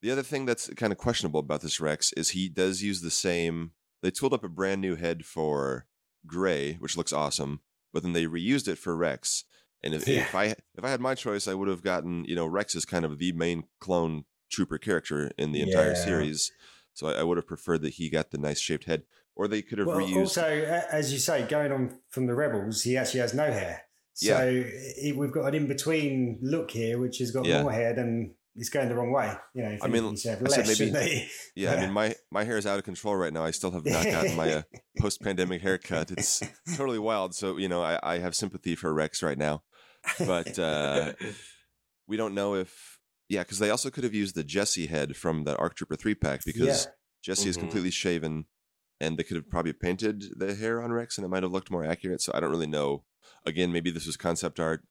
The other thing that's kind of questionable about this Rex is he does use the same. They tooled up a brand new head for Gray, which looks awesome, but then they reused it for Rex. And if, Yeah. if I if I had my choice, I would have gotten you know Rex is kind of the main clone trooper character in the entire Yeah. series. So I, I would have preferred that he got the nice shaped head, or they could have Well, reused. also, as you say, going on from the Rebels, he actually has no hair. So Yeah. he- we've got an in between look here, which has got Yeah. more hair than it's going the wrong way. You know, if I mean, anything, he should have I said maybe- shouldn't yeah, I mean my my hair is out of control right now. I still have not gotten my uh, post pandemic haircut. It's totally wild. So you know I, I have sympathy for Rex right now, but uh, we don't know if yeah because they also could have used the Jesse head from the Arc Trooper three pack because Yeah. Jesse is Mhm. completely shaven, and they could have probably painted the hair on Rex, and it might have looked more accurate. So I don't really know. Again, maybe this was concept art.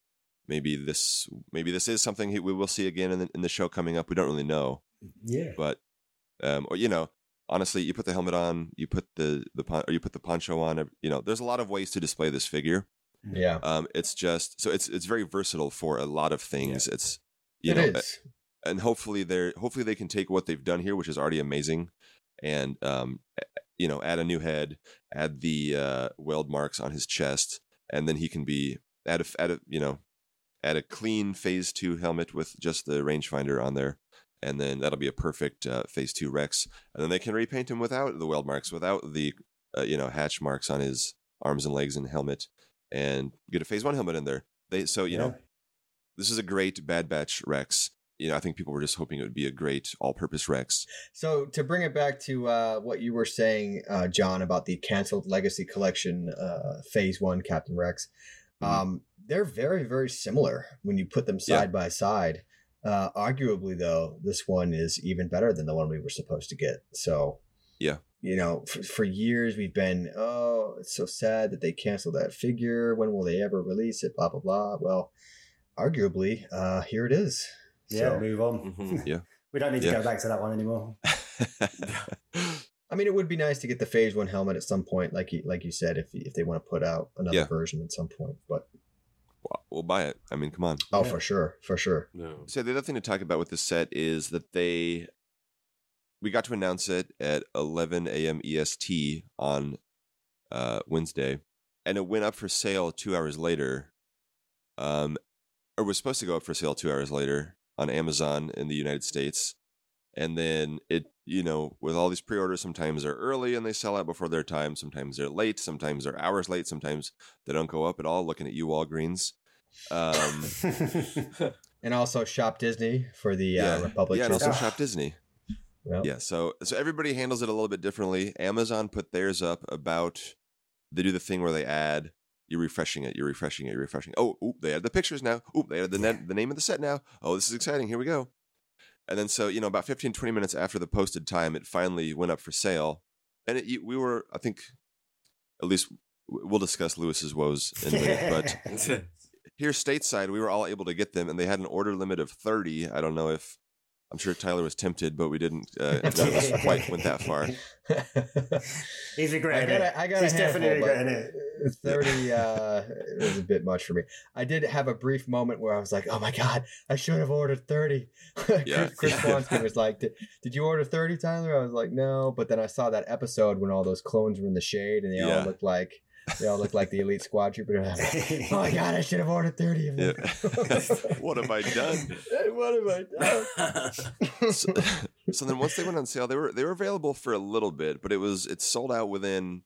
Maybe this maybe this is something we will see again in the, in the show coming up. We don't really know, yeah. but um, or you know, honestly, you put the helmet on, you put the the pon- or you put the poncho on. You know, there's a lot of ways to display this figure. Yeah, Um, it's just so it's it's very versatile for a lot of things. It's you it know, is. and hopefully they're hopefully they can take what they've done here, which is already amazing, and um, you know, add a new head, add the uh, weld marks on his chest, and then he can be add a add a you know, add a clean Phase Two helmet with just the rangefinder on there, and then that'll be a perfect uh, Phase Two Rex, and then they can repaint him without the weld marks, without the uh, you know hatch marks on his arms and legs and helmet, and get a Phase One helmet in there. They so you know this is a great Bad Batch Rex. You know, I think people were just hoping it would be a great all-purpose Rex. So to bring it back to uh, what you were saying, uh, John, about the canceled Legacy Collection uh, Phase One Captain Rex, Mhm. um, they're very very similar when you put them Yeah. side by side. Uh, arguably, though, this one is even better than the one we were supposed to get. So Yeah. You know, for, for years we've been, oh, it's so sad that they canceled that figure. When will they ever release it? Blah blah blah. Well, arguably, uh, here it is. Yeah, So- move on. Mhm. Yeah. we don't need to Yeah. go back to that one anymore. I mean, it would be nice to get the Phase One helmet at some point, like you like you said, if if they want to put out another Yeah. version at some point. But Well, we'll buy it. I mean, come on. oh, Yeah. for sure, for sure. No. So the other thing to talk about with this set is that they we got to announce it at 11 a.m. EST on uh, Wednesday, and it went up for sale two hours later. Um, or was supposed to go up for sale two hours later on Amazon in the United States, and then it, you know, with all these pre-orders, sometimes they're early and they sell out before their time. Sometimes they're late. Sometimes they're hours late. Sometimes they don't go up at all. Looking at you, Walgreens. Um, and also Shop Disney for the yeah, uh, Republic. yeah, and also. Shop Disney. Yep. Yeah, so so everybody handles it a little bit differently. Amazon put theirs up about they do the thing where they add you're refreshing it, you're refreshing it, you're refreshing. It. Oh, oop, they add the pictures now. Oop, they added the net, the name of the set now. Oh, this is exciting. Here we go. And then so, you know, about 15 20 minutes after the posted time, it finally went up for sale. And it, we were I think at least we'll discuss Lewis's woes in a minute, but here stateside we were all able to get them and they had an order limit of 30. I don't know if I'm sure Tyler was tempted, but we didn't. Uh, none of us quite went that far. He's I regretting got it. a, I got He's a definitely but regretting it. 30 uh, was a bit much for me. I did have a brief moment where I was like, oh my God, I should have ordered 30. Yeah. Chris, Chris Yeah. Blonsky was like, did, did you order 30, Tyler? I was like, no. But then I saw that episode when all those clones were in the shade and they Yeah. all looked like they all look like the elite squad trooper. And I was like, oh my God, I should have ordered 30 of them. Yeah. what have I done? what have I done? So, so then once they went on sale, they were they were available for a little bit, but it was it sold out within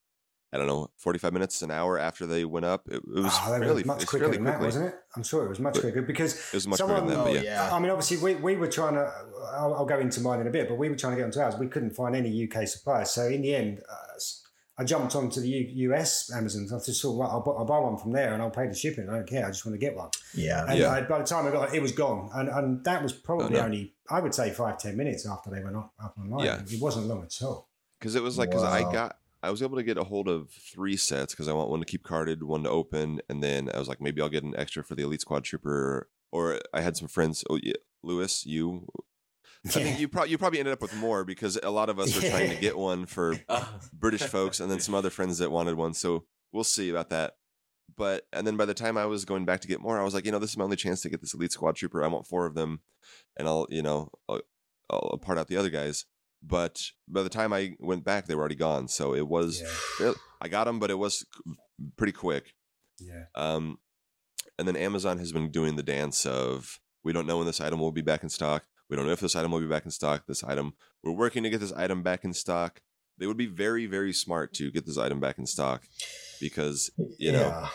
I don't know 45 minutes, an hour after they went up. It, it was Oh, they were much quicker fairly than that, wasn't it? I'm sure it was much But- quicker because It was much someone, quicker than that, Oh, yeah. yeah. I mean, obviously, we, we were trying to. I'll, I'll go into mine in a bit, but we were trying to get onto ours. We couldn't find any UK suppliers, so in the end, uh, s- I jumped onto the U- US Amazon. I just thought, right, I'll, bu- I'll buy one from there, and I'll pay the shipping. I don't care. I just want to get one. Yeah. And Yeah. I, by the time I got it, it was gone, and and that was probably Oh, no. only I would say five ten minutes after they went up, up online. Yeah. It wasn't long at all. because it was like because I got I was able to get a hold of three sets because I want one to keep carded, one to open, and then I was like maybe I'll get an extra for the Elite Squad Trooper, or I had some friends. Oh yeah, Lewis, you. I think you probably you probably ended up with more because a lot of us were trying to get one for British folks, and then some other friends that wanted one. So we'll see about that. But and then by the time I was going back to get more, I was like, you know, this is my only chance to get this elite squad trooper. I want four of them, and I'll you know I'll, I'll part out the other guys. But by the time I went back, they were already gone. So it was Yeah, fairly- I got them, but it was pretty quick. yeah. Um, and then Amazon has been doing the dance of we don't know when this item will be back in stock. We don't know if this item will be back in stock. This item, we're working to get this item back in stock. They would be very, very smart to get this item back in stock because, you know, Yeah.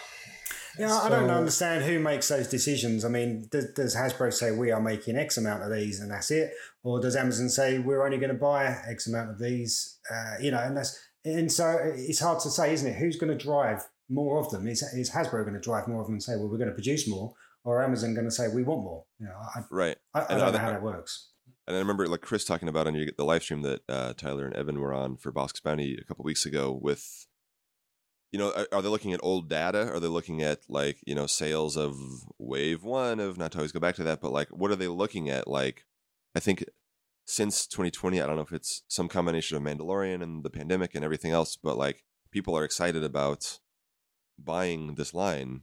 Yeah, I don't understand who makes those decisions. I mean, does, does Hasbro say we are making X amount of these and that's it, or does Amazon say we're only going to buy X amount of these? Uh, you know, and that's and so it's hard to say, isn't it? Who's going to drive more of them? Is, is Hasbro going to drive more of them and say, well, we're going to produce more, or Amazon going to say we want more? You know, I, right. I, I don't know they- how that works. And I remember like Chris talking about on your, the live stream that uh, Tyler and Evan were on for Bosk's Bounty a couple weeks ago with, you know, are, are they looking at old data? Are they looking at like, you know, sales of wave one of, not to always go back to that, but like, what are they looking at? Like, I think since 2020, I don't know if it's some combination of Mandalorian and the pandemic and everything else, but like people are excited about buying this line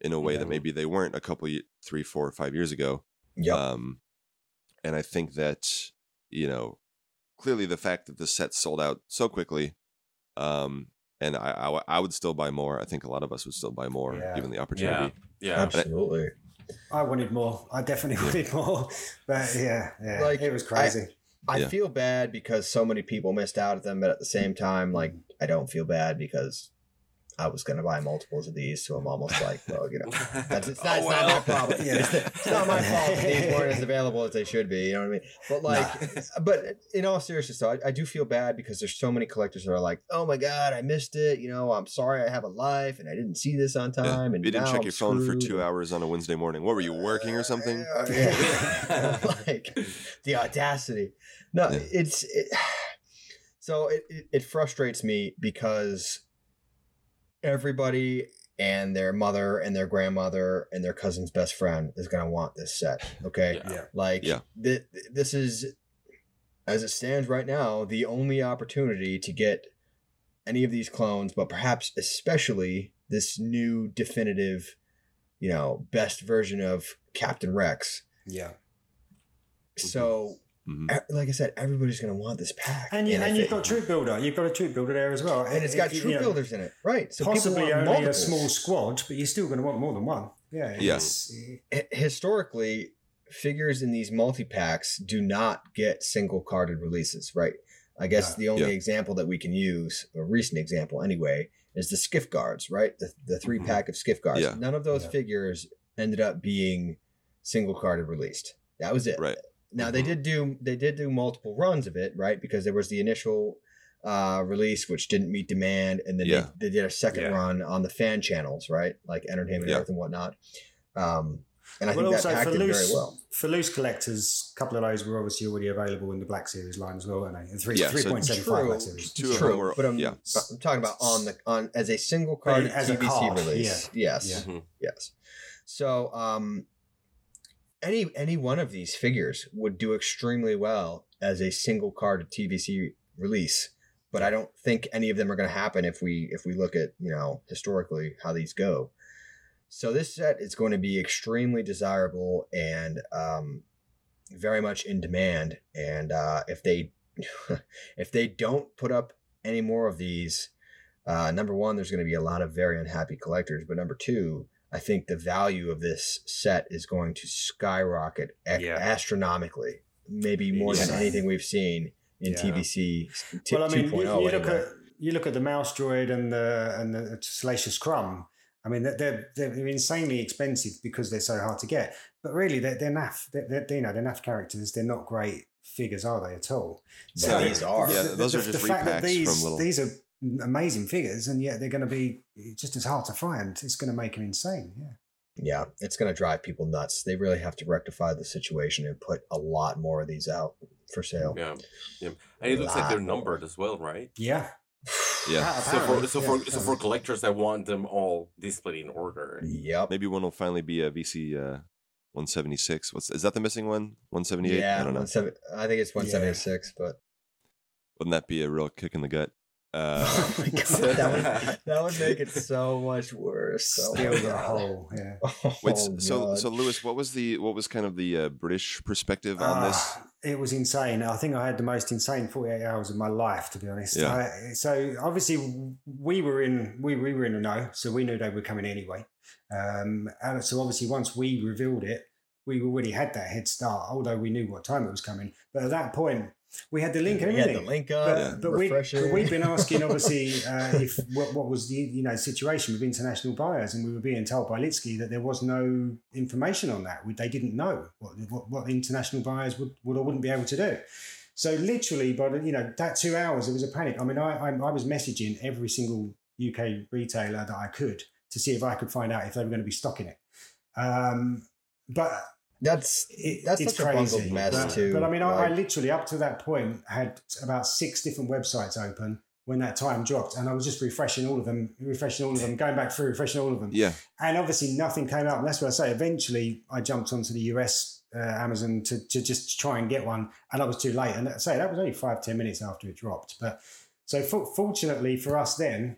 in a way that maybe they weren't a couple, ye- three, four, five years ago. Yep. Um, and I think that you know clearly the fact that the set sold out so quickly, um, and I would still buy more. I think a lot of us would still buy more Yeah. given the opportunity. yeah. Absolutely. I wanted more. I definitely wanted more, but yeah, yeah, Like, it was crazy. I Yeah. feel bad because so many people missed out at them, but at the same time, like I don't feel bad because I was going to buy multiples of these, so I'm almost like, well, you know, that's it's not, Oh, it's not my problem. Yeah. It's, it's not my fault that these weren't as available as they should be. You know what I mean? But like, but in all seriousness, though, I, I do feel bad because there's so many collectors that are like, oh my god, I missed it. You know, I'm sorry, I have a life and I didn't see this on Yeah. time. And you didn't check I'm your phone for two hours on a Wednesday morning. What were you working or something? Uh, yeah. like the audacity. No, Yeah. it's it, so it, it it frustrates me because everybody and their mother and their grandmother and their cousin's best friend is going to want this set. Okay, Yeah. yeah, like Yeah. th- this is as it stands right now the only opportunity to get any of these clones but perhaps especially this new definitive you know best version of captain rex yeah. so Mhm. e- like I said, everybody's going to want this pack. And, you, if and you've got Troop Builder. You've got a Troop Builder there as well. and it's It- got troop you know, builders in it, right? So possibly want only a small squad, but you're still going to want more than one. Yeah. Yeah. it's- H- historically, figures in these multi packs do not get single carded releases, right? I guess No. the only Yeah. example that we can use, a recent example anyway, is the skiff guards, right? The, the three pack of skiff guards. Yeah. None of those Yeah. figures ended up being single carded released. That was it. Right. Now they Mhm. did do they did do multiple runs of it, right? Because there was the initial uh, release which didn't meet demand, and then Yeah. they, they did a second Yeah. run on the fan channels, right? Like Entertainment Yeah. Earth and whatnot. Um, and I Well, think also that pack for loose, very well. for loose collectors, a couple of those were obviously already available in the Black Series line as well, weren't they? The three Yeah, so- three point seven five True. Black Series. Two of True, them were- but I'm, yeah. I'm talking about on the on as a single card As a card, release. Yes, Yeah. Mhm. yes. So um, any any one of these figures would do extremely well as a single card TVC release, but I don't think any of them are going to happen if we if we look at you know historically how these go. So this set is going to be extremely desirable and um, very much in demand. And uh, if they if they don't put up any more of these, uh, number one, there's going to be a lot of very unhappy collectors. But number two, I think the value of this set is going to skyrocket ec- Yeah. astronomically, maybe more than anything we've seen in Yeah. TVC t- well, I mean, you, 2.0 you oh look anyway. at you look at the mouse droid and the and the salacious crumb. I mean, they're, they're they're insanely expensive because they're so hard to get. But really, they're they're naff. They're, they're you know they're naff characters. They're not great figures, are they at all? But these are. Yeah, those are just fact that these, from little- These are amazing figures, and yet they're going to be just as hard to find. It's going to make them insane. Yeah. Yeah, it's going to drive people nuts. They really have to rectify the situation and put a lot more of these out for sale. Yeah, yeah, and it looks like they're Lot more. numbered as well, right? Yeah. Yeah. So for so yeah, for so for collectors, that want them all displayed in order. Yeah. Maybe one will finally be a VC uh, 176. What's is that the missing one? 178? Yeah, I don't know. I think it's 176, but Wouldn't that be a real kick in the gut? Uh, oh my god, that would, that would make it so much worse. So Still the hole. Yeah. wait, Oh, so God. so Lewis, what was the what was kind of the uh, British perspective on this? Ah, It was insane. I think I had the most insane 48 hours of my life, to be honest. Yeah. I, so obviously we were in we, we were in the know, so we knew they were coming anyway. Um, and so obviously once we revealed it, we already had that head start, although we knew what time it was coming. But at that point, we had the link We had the link but, up, but, we, but we've been asking obviously uh, if what, what was the you know situation with international buyers, and we were being told by Litzky that there was no information on that. We, they didn't know what, what what international buyers would, would or wouldn't be able to do. So literally, by you know that two hours, it was a panic. I mean, I I, I was messaging every single UK retailer that I could to see if I could find out if they were going to be stocking it. Um, but That's it, That's it's such a crazy. bungled mess, but, too, But I mean, I, I literally up to that point had about six different websites open when that time dropped, and I was just refreshing all of them, refreshing all of them, going back through, refreshing all of them, Yeah, and obviously nothing came up. And that's what I say. Eventually, I jumped onto the US uh, Amazon to, to just try and get one, and I was too late. And I say that was only five ten minutes after it dropped. But so for, fortunately for us, then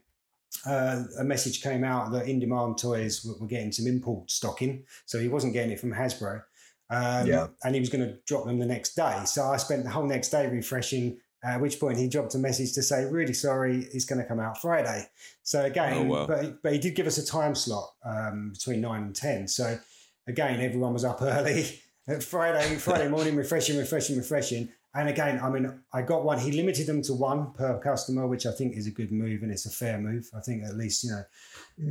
uh, a message came out that In Demand Toys were, were getting some import stocking, so he wasn't getting it from Hasbro. Um, Yeah. and he was going to drop them the next day. So I spent the whole next day refreshing. At which point he dropped a message to say, "Really sorry, it's going to come out Friday." So again, Oh, wow. but but he did give us a time slot um, between nine and ten. So again, everyone was up early Friday Friday morning, refreshing, refreshing, refreshing. And again, I mean, I got one. He limited them to one per customer, which I think is a good move and it's a fair move. I think at least you know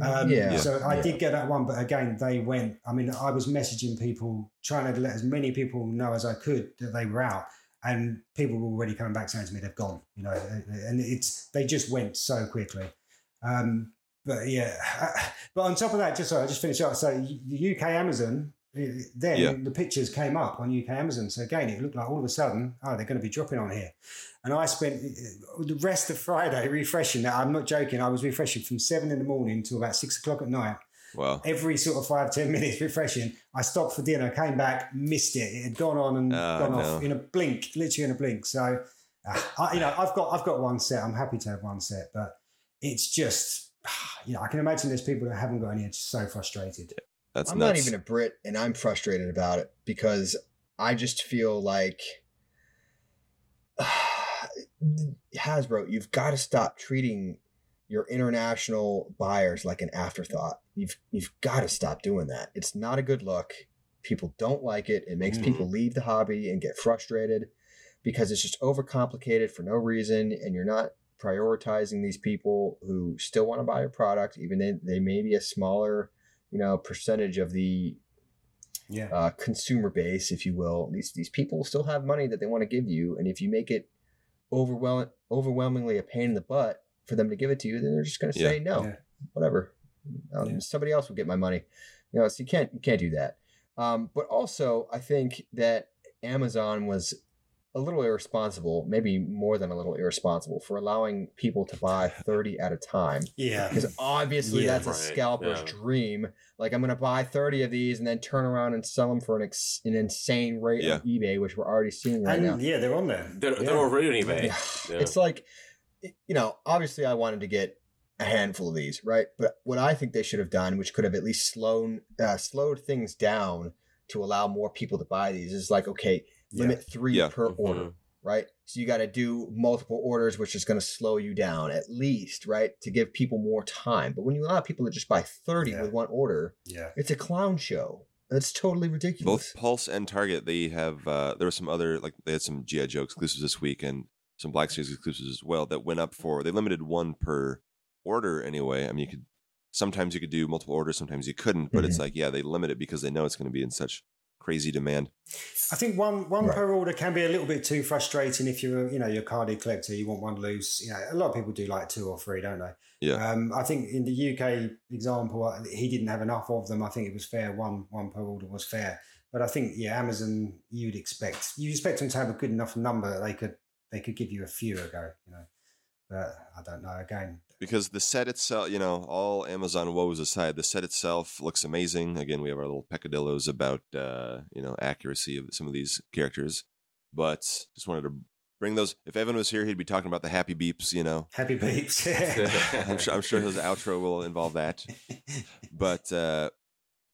um, yeah. So I yeah. did get that one, but again, they went. I mean, I was messaging people, trying to let as many people know as I could that they were out, and people were already coming back saying to me they've gone. You know, and it's they just went so quickly. Um, but yeah, but on top of that, just so I just finish up. So the UK Amazon. Then Yeah. the pictures came up on UK Amazon. So again, it looked like all of a sudden, oh, they're going to be dropping on here. And I spent uh, the rest of Friday refreshing that. I'm not joking. I was refreshing from seven in the morning to about six o'clock at night. wow. Every sort of five, ten minutes refreshing. I stopped for dinner, came back, missed it. It had gone on and Oh, gone no. off in a blink, literally in a blink. So, uh, I, you know, I've got I've got one set. I'm happy to have one set, but it's just, you know, I can imagine there's people that haven't got any. It's so frustrated. That's I'm nuts. not even a Brit, and I'm frustrated about it because I just feel like Hasbro, you've got to stop treating your international buyers like an afterthought. You've you've got to stop doing that. It's not a good look. People don't like it. It makes Mhm. people leave the hobby and get frustrated because it's just overcomplicated for no reason and you're not prioritizing these people who still want to buy your product even though they may be a smaller, you know, percentage of the Yeah. uh, consumer base, if you will. These these people still have money that they want to give you, and if you make it overwhelm overwhelmingly a pain in the butt for them to give it to you, then they're just going to say no, Yeah. whatever. Um, Yeah. Somebody else will get my money. You know, so you can't you can't do that. Um, but also, I think that Amazon was a little irresponsible, maybe more than a little irresponsible, for allowing people to buy thirty at a time Yeah. because obviously Yeah. that's a scalper's yeah. dream. Like I'm gonna buy 30 of these and then turn around and sell them for an ex- an insane rate Yeah. on eBay, which we're already seeing right And now. yeah, they're on there. They're, Yeah. they're already on eBay. Yeah. Yeah. It's like, you know, obviously I wanted to get a handful of these, right? But what I think they should have done, which could have at least slowed uh, slowed things down to allow more people to buy these, is like, okay, limit three Yeah. per Mhm. order right? So you got to do multiple orders, which is going to slow you down at least, right? To give people more time. But when you allow people to just buy 30 Yeah. with one order, Yeah. it's a clown show. That's totally ridiculous. Both Pulse and Target, they have uh, there were some other like they had some GI Joe exclusives this week and some Black Series exclusives as well that went up for they limited one per order anyway. I mean, you could sometimes you could do multiple orders, sometimes you couldn't, but it's like yeah, they limit it because they know it's going to be in such crazy demand. I think one one Right. per order can be a little bit too frustrating if you're you know you're a carded collector. You want one loose. You know, a lot of people do like two or three, don't they? Yeah. Um, I think in the UK example, uh, he didn't have enough of them. I think it was fair. One one per order was fair. But I think yeah, Amazon you'd expect you expect them to have a good enough number that they could they could give you a few ago. You know, but I don't know. Again, because the set itself, you know, all Amazon woes aside, the set itself looks amazing. Again, we have our little peccadillos about, uh, you know, accuracy of some of these characters, but just wanted to bring those. If Evan was here, he'd be talking about the happy beeps, you know. happy beeps. I'm sure, I'm sure his outro will involve that. But, uh,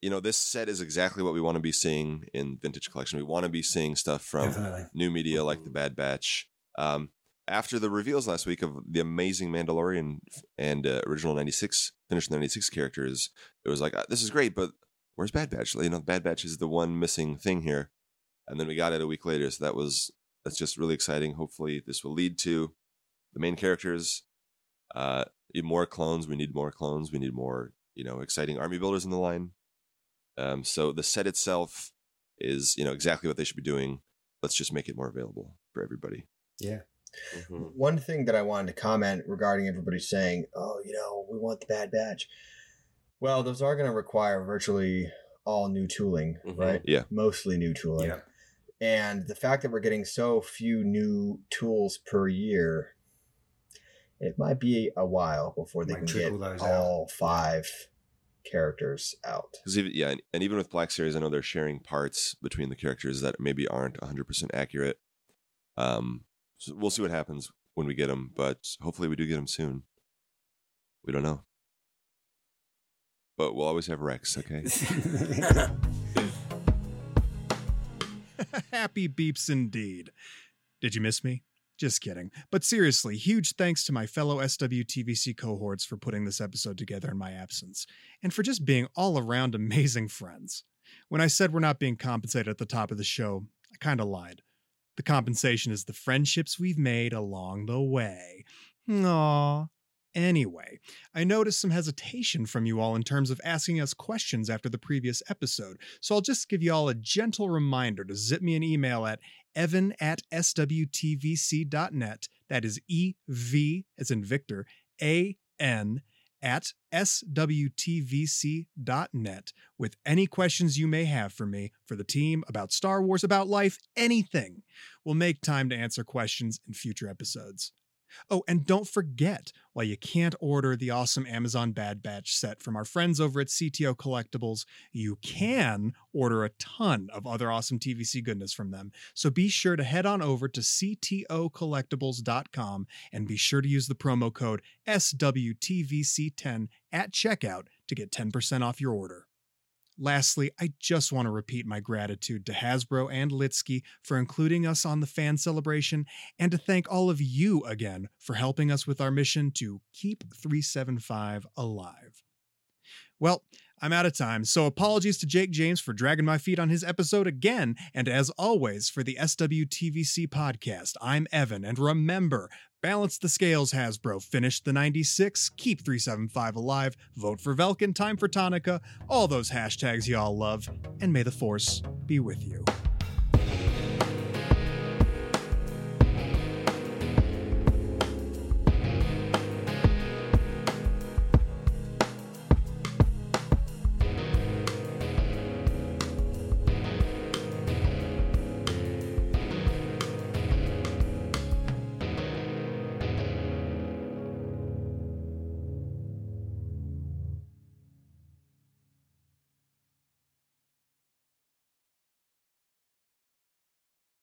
you know, this set is exactly what we want to be seeing in Vintage Collection. We want to be seeing stuff from Definitely. new media like the Bad Batch. Um, after the reveals last week of the amazing Mandalorian and uh, original '96 finished '96 characters, it was like uh, this is great, but where's Bad Batch? You know, Bad Batch is the one missing thing here. And then we got it a week later, so that was that's just really exciting. Hopefully, this will lead to the main characters. Uh, more clones. We need more clones. We need more, you know, exciting army builders in the line. Um, so the set itself is, you know, exactly what they should be doing. Let's just make it more available for everybody. Yeah. Mhm. One thing that I wanted to comment regarding everybody saying, oh, you know, we want the Bad Batch. Well, those are going to require virtually all new tooling, Mhm. right? Yeah. Mostly new tooling. Yeah. And the fact that we're getting so few new tools per year, it might be a while before they Might can get those out. all five characters out. Because even yeah, and- and even with Black Series, I know they're sharing parts between the characters that maybe aren't 100 percent accurate. Um, so we'll see what happens when we get them, but hopefully we do get them soon. We don't know, but we'll always have Rex. Okay. Happy beeps indeed. Did you miss me? Just kidding. But seriously, huge thanks to my fellow SWTVC cohorts for putting this episode together in my absence, and for just being all around amazing friends. When I said we're not being compensated at the top of the show, I kind of lied. The compensation is the friendships we've made along the way. Aww. Anyway, I noticed some hesitation from you all in terms of asking us questions after the previous episode, so I'll just give you all a gentle reminder to zip me an email at evan at swtvc.net. That is E V as in Victor, A N at swtvc.net with any questions you may have for me, for the team, about Star Wars, about life, anything. We'll make time to answer questions in future episodes. Oh, and don't forget, while you can't order the awesome Amazon Bad Batch set from our friends over at CTO Collectibles, you can order a ton of other awesome TVC goodness from them. So be sure to head on over to ctocollectibles.com and be sure to use the promo code SWTVC10 at checkout to get 10% off your order. Lastly, I just want to repeat my gratitude to Hasbro and Litzky for including us on the fan celebration, and to thank all of you again for helping us with our mission to keep 375 alive. Well, I'm out of time, so apologies to Jake James for dragging my feet on his episode again. And as always, for the SWTVC podcast, I'm Evan. And remember, balance the scales, Hasbro. Finish the 96, keep 375 alive, vote for Velkin, time for Tonnika, all those hashtags y'all love, and may the Force be with you.